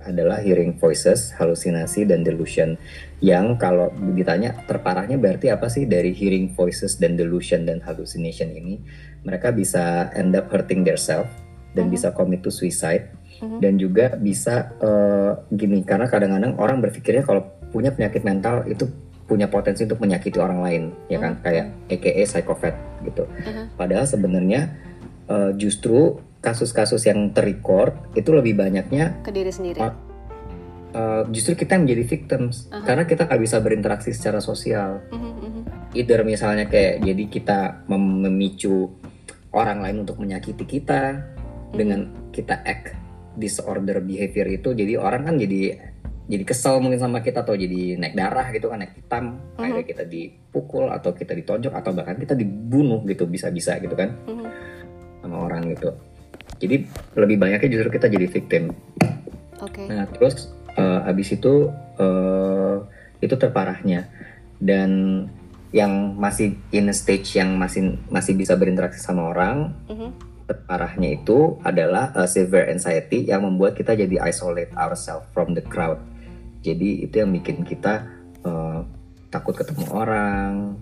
adalah hearing voices, halusinasi dan delusion. Yang kalau ditanya terparahnya berarti apa sih dari hearing voices dan delusion dan hallucination ini? Mereka bisa end up hurting themselves dan mm-hmm. bisa commit to suicide mm-hmm. dan juga bisa uh, gini karena kadang-kadang orang berpikirnya kalau punya penyakit mental itu punya potensi untuk menyakiti orang lain ya kan mm-hmm. kayak EKE psychopath gitu. Mm-hmm. Padahal sebenarnya uh, justru kasus-kasus yang terrecord itu lebih banyaknya ke diri sendiri. Uh, justru kita yang menjadi victims uh -huh. karena kita nggak bisa berinteraksi secara sosial. Uh -huh, uh -huh. Either misalnya kayak jadi kita mem memicu orang lain untuk menyakiti kita uh -huh. dengan kita act disorder behavior itu, jadi orang kan jadi jadi kesel mungkin sama kita atau jadi naik darah gitu kan naik hitam, uh -huh. akhirnya kita dipukul atau kita ditonjok atau bahkan kita dibunuh gitu bisa-bisa gitu kan uh -huh. sama orang gitu jadi lebih banyaknya justru kita jadi victim okay. nah terus uh, abis itu uh, itu terparahnya dan yang masih in a stage yang masih masih bisa berinteraksi sama orang mm-hmm. Terparahnya itu adalah uh, severe anxiety yang membuat kita jadi isolate ourselves from the crowd. Jadi itu yang bikin kita uh, takut ketemu orang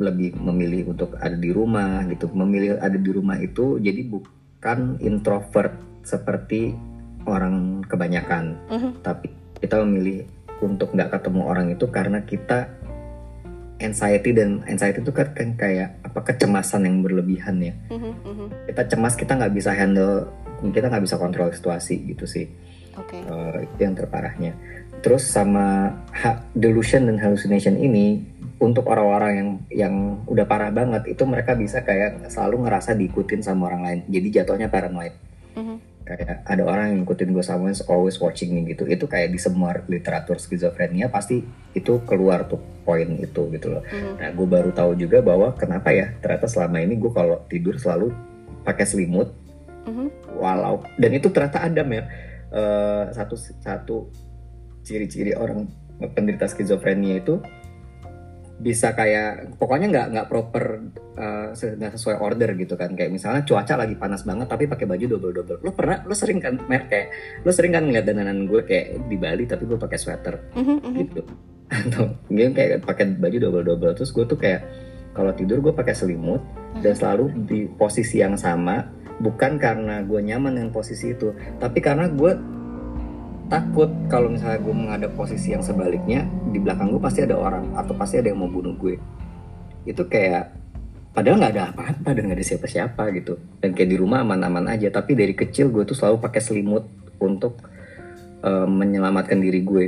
lebih memilih untuk ada di rumah gitu. Memilih ada di rumah itu jadi bu bukan introvert seperti orang kebanyakan, uh-huh. tapi kita memilih untuk nggak ketemu orang itu karena kita anxiety dan anxiety itu kan, kan kayak apa kecemasan yang berlebihan ya. Mhm, mhm. Kita cemas kita nggak bisa handle, kita nggak bisa kontrol situasi gitu sih. Oke. Eh, itu yang terparahnya. Terus sama ha- delusion dan hallucination ini untuk orang-orang yang yang udah parah banget itu mereka bisa kayak selalu ngerasa diikutin sama orang lain. Jadi jatuhnya paranoid. Mhm. Kayak ada orang yang ngikutin gue someone's always watching me gitu. Itu kayak di semua literatur skizofrenia pasti itu keluar tuh poin itu gitu loh. Mhm. Nah gue baru tahu juga bahwa kenapa ya ternyata selama ini gue kalau tidur selalu pakai selimut Mhm. walau dan itu ternyata ada mer Eh, satu satu ciri-ciri orang penderita skizofrenia itu bisa kayak pokoknya nggak nggak proper nggak sesuai order gitu kan. Kayak misalnya cuaca lagi panas banget tapi pakai baju double double lo pernah lo sering kan mer kayak lo sering kan ngeliat dandanan gue kayak di Bali tapi gue pakai sweater. Mhm, mhm. gitu. Atau mungkin kayak pakai baju double double terus gue tuh kayak kalau tidur gue pakai selimut dan selalu di posisi yang sama. Bukan karena gue nyaman dengan posisi itu tapi karena gue takut kalau misalnya gue menghadap posisi yang sebaliknya di belakang gue pasti ada orang atau pasti ada yang mau bunuh gue itu kayak padahal nggak ada apa-apa dan nggak ada siapa-siapa gitu dan kayak di rumah aman-aman aja tapi dari kecil gue tuh selalu pakai selimut untuk eh, menyelamatkan diri gue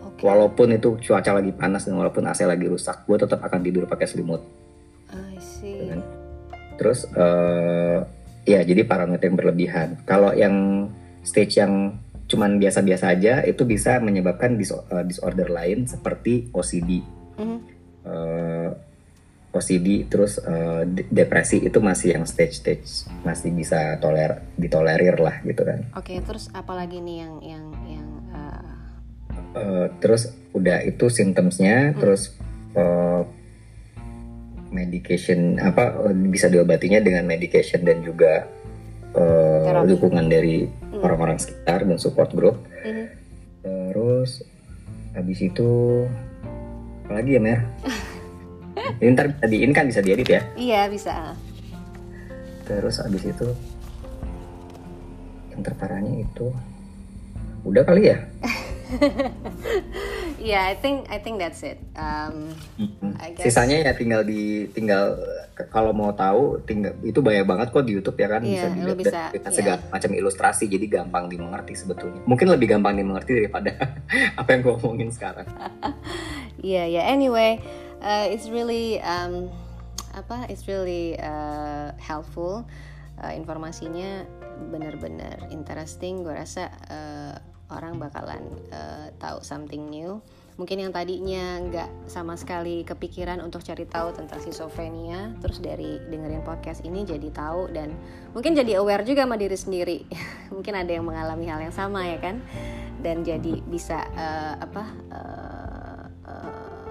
Oke. walaupun itu cuaca lagi panas dan walaupun AC lagi rusak gue tetap akan tidur pakai selimut I see. kan? terus eh ya jadi paranoid yang berlebihan kalau yang stage yang cuman biasa-biasa aja itu bisa menyebabkan dis- eh, disorder lain seperti OCD Mhm. Eh, OCD terus de- depresi itu masih yang stage-stage masih bisa toler ditolerir lah gitu kan. Oke, terus apa lagi nih yang yang yang uh, Eh, terus udah itu symptomsnya terus eh, medication apa bisa diobatinya dengan medication dan juga Terapi. dukungan dari orang-orang sekitar dan support group mhm. terus habis itu apa lagi ya Mer? ini ntar bisa di, ini kan bisa diedit ya Iya bisa. terus habis itu yang terparahnya itu udah kali ya Iya, I think I think that's it. Um, I guess- Sisanya ya tinggal di tinggal kalau mau tahu tinggal itu banyak banget kok di YouTube ya kan Iya, bisa dilihat bisa, dan dengan iya. segala macam ilustrasi jadi gampang dimengerti sebetulnya. Mungkin lebih gampang dimengerti daripada apa yang gue omongin sekarang. Yeah, yeah. Anyway, uh, it's really um, apa? It's really uh, helpful. Uh, informasinya benar-benar interesting. Gue rasa uh, orang bakalan uh, tahu something new. Mungkin yang tadinya nggak sama sekali kepikiran untuk cari tahu tentang schizophrenia, terus dari dengerin podcast ini jadi tahu dan mungkin jadi aware juga sama diri sendiri. mungkin ada yang mengalami hal yang sama ya kan, dan jadi bisa uh, apa? uh, uh,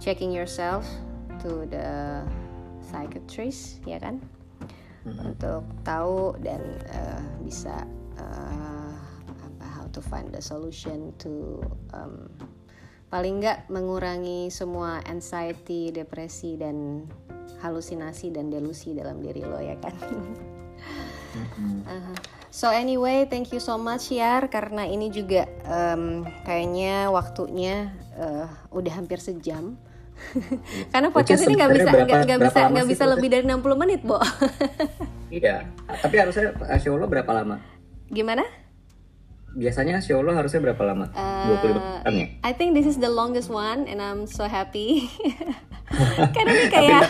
checking yourself to the psychiatrist ya kan untuk tahu dan uh, bisa uh, to find the solution to um, paling nggak mengurangi semua anxiety depresi dan halusinasi dan delusi dalam diri lo ya kan Aha. So anyway, thank you so much Yar karena ini juga em, kayaknya waktunya eh, udah hampir sejam. karena podcast ini nggak bisa nggak bisa nggak bisa lebih dari 60 menit, Bo. Iya, tapi harusnya uh, show lo berapa lama? Gimana? Biasanya show lo harusnya berapa lama? Uh, 25 menit ya? I think this is the longest one and I'm so happy. Karena ini kayak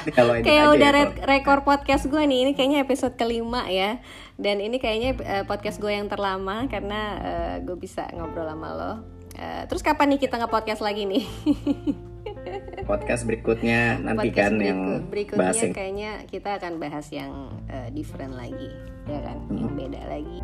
kayak udah ya, re- rekor podcast gue nih. Ini kayaknya episode kelima ya. Dan ini kayaknya eh, podcast gue yang terlama karena eh, gue bisa ngobrol sama lo. Eh, terus kapan nih kita nge-podcast lagi nih? Podcast berikutnya nanti podcast kan berikut- yang berikutnya bahas yang kayaknya kita akan bahas yang eh, different lagi, ya kan? Yang beda lagi.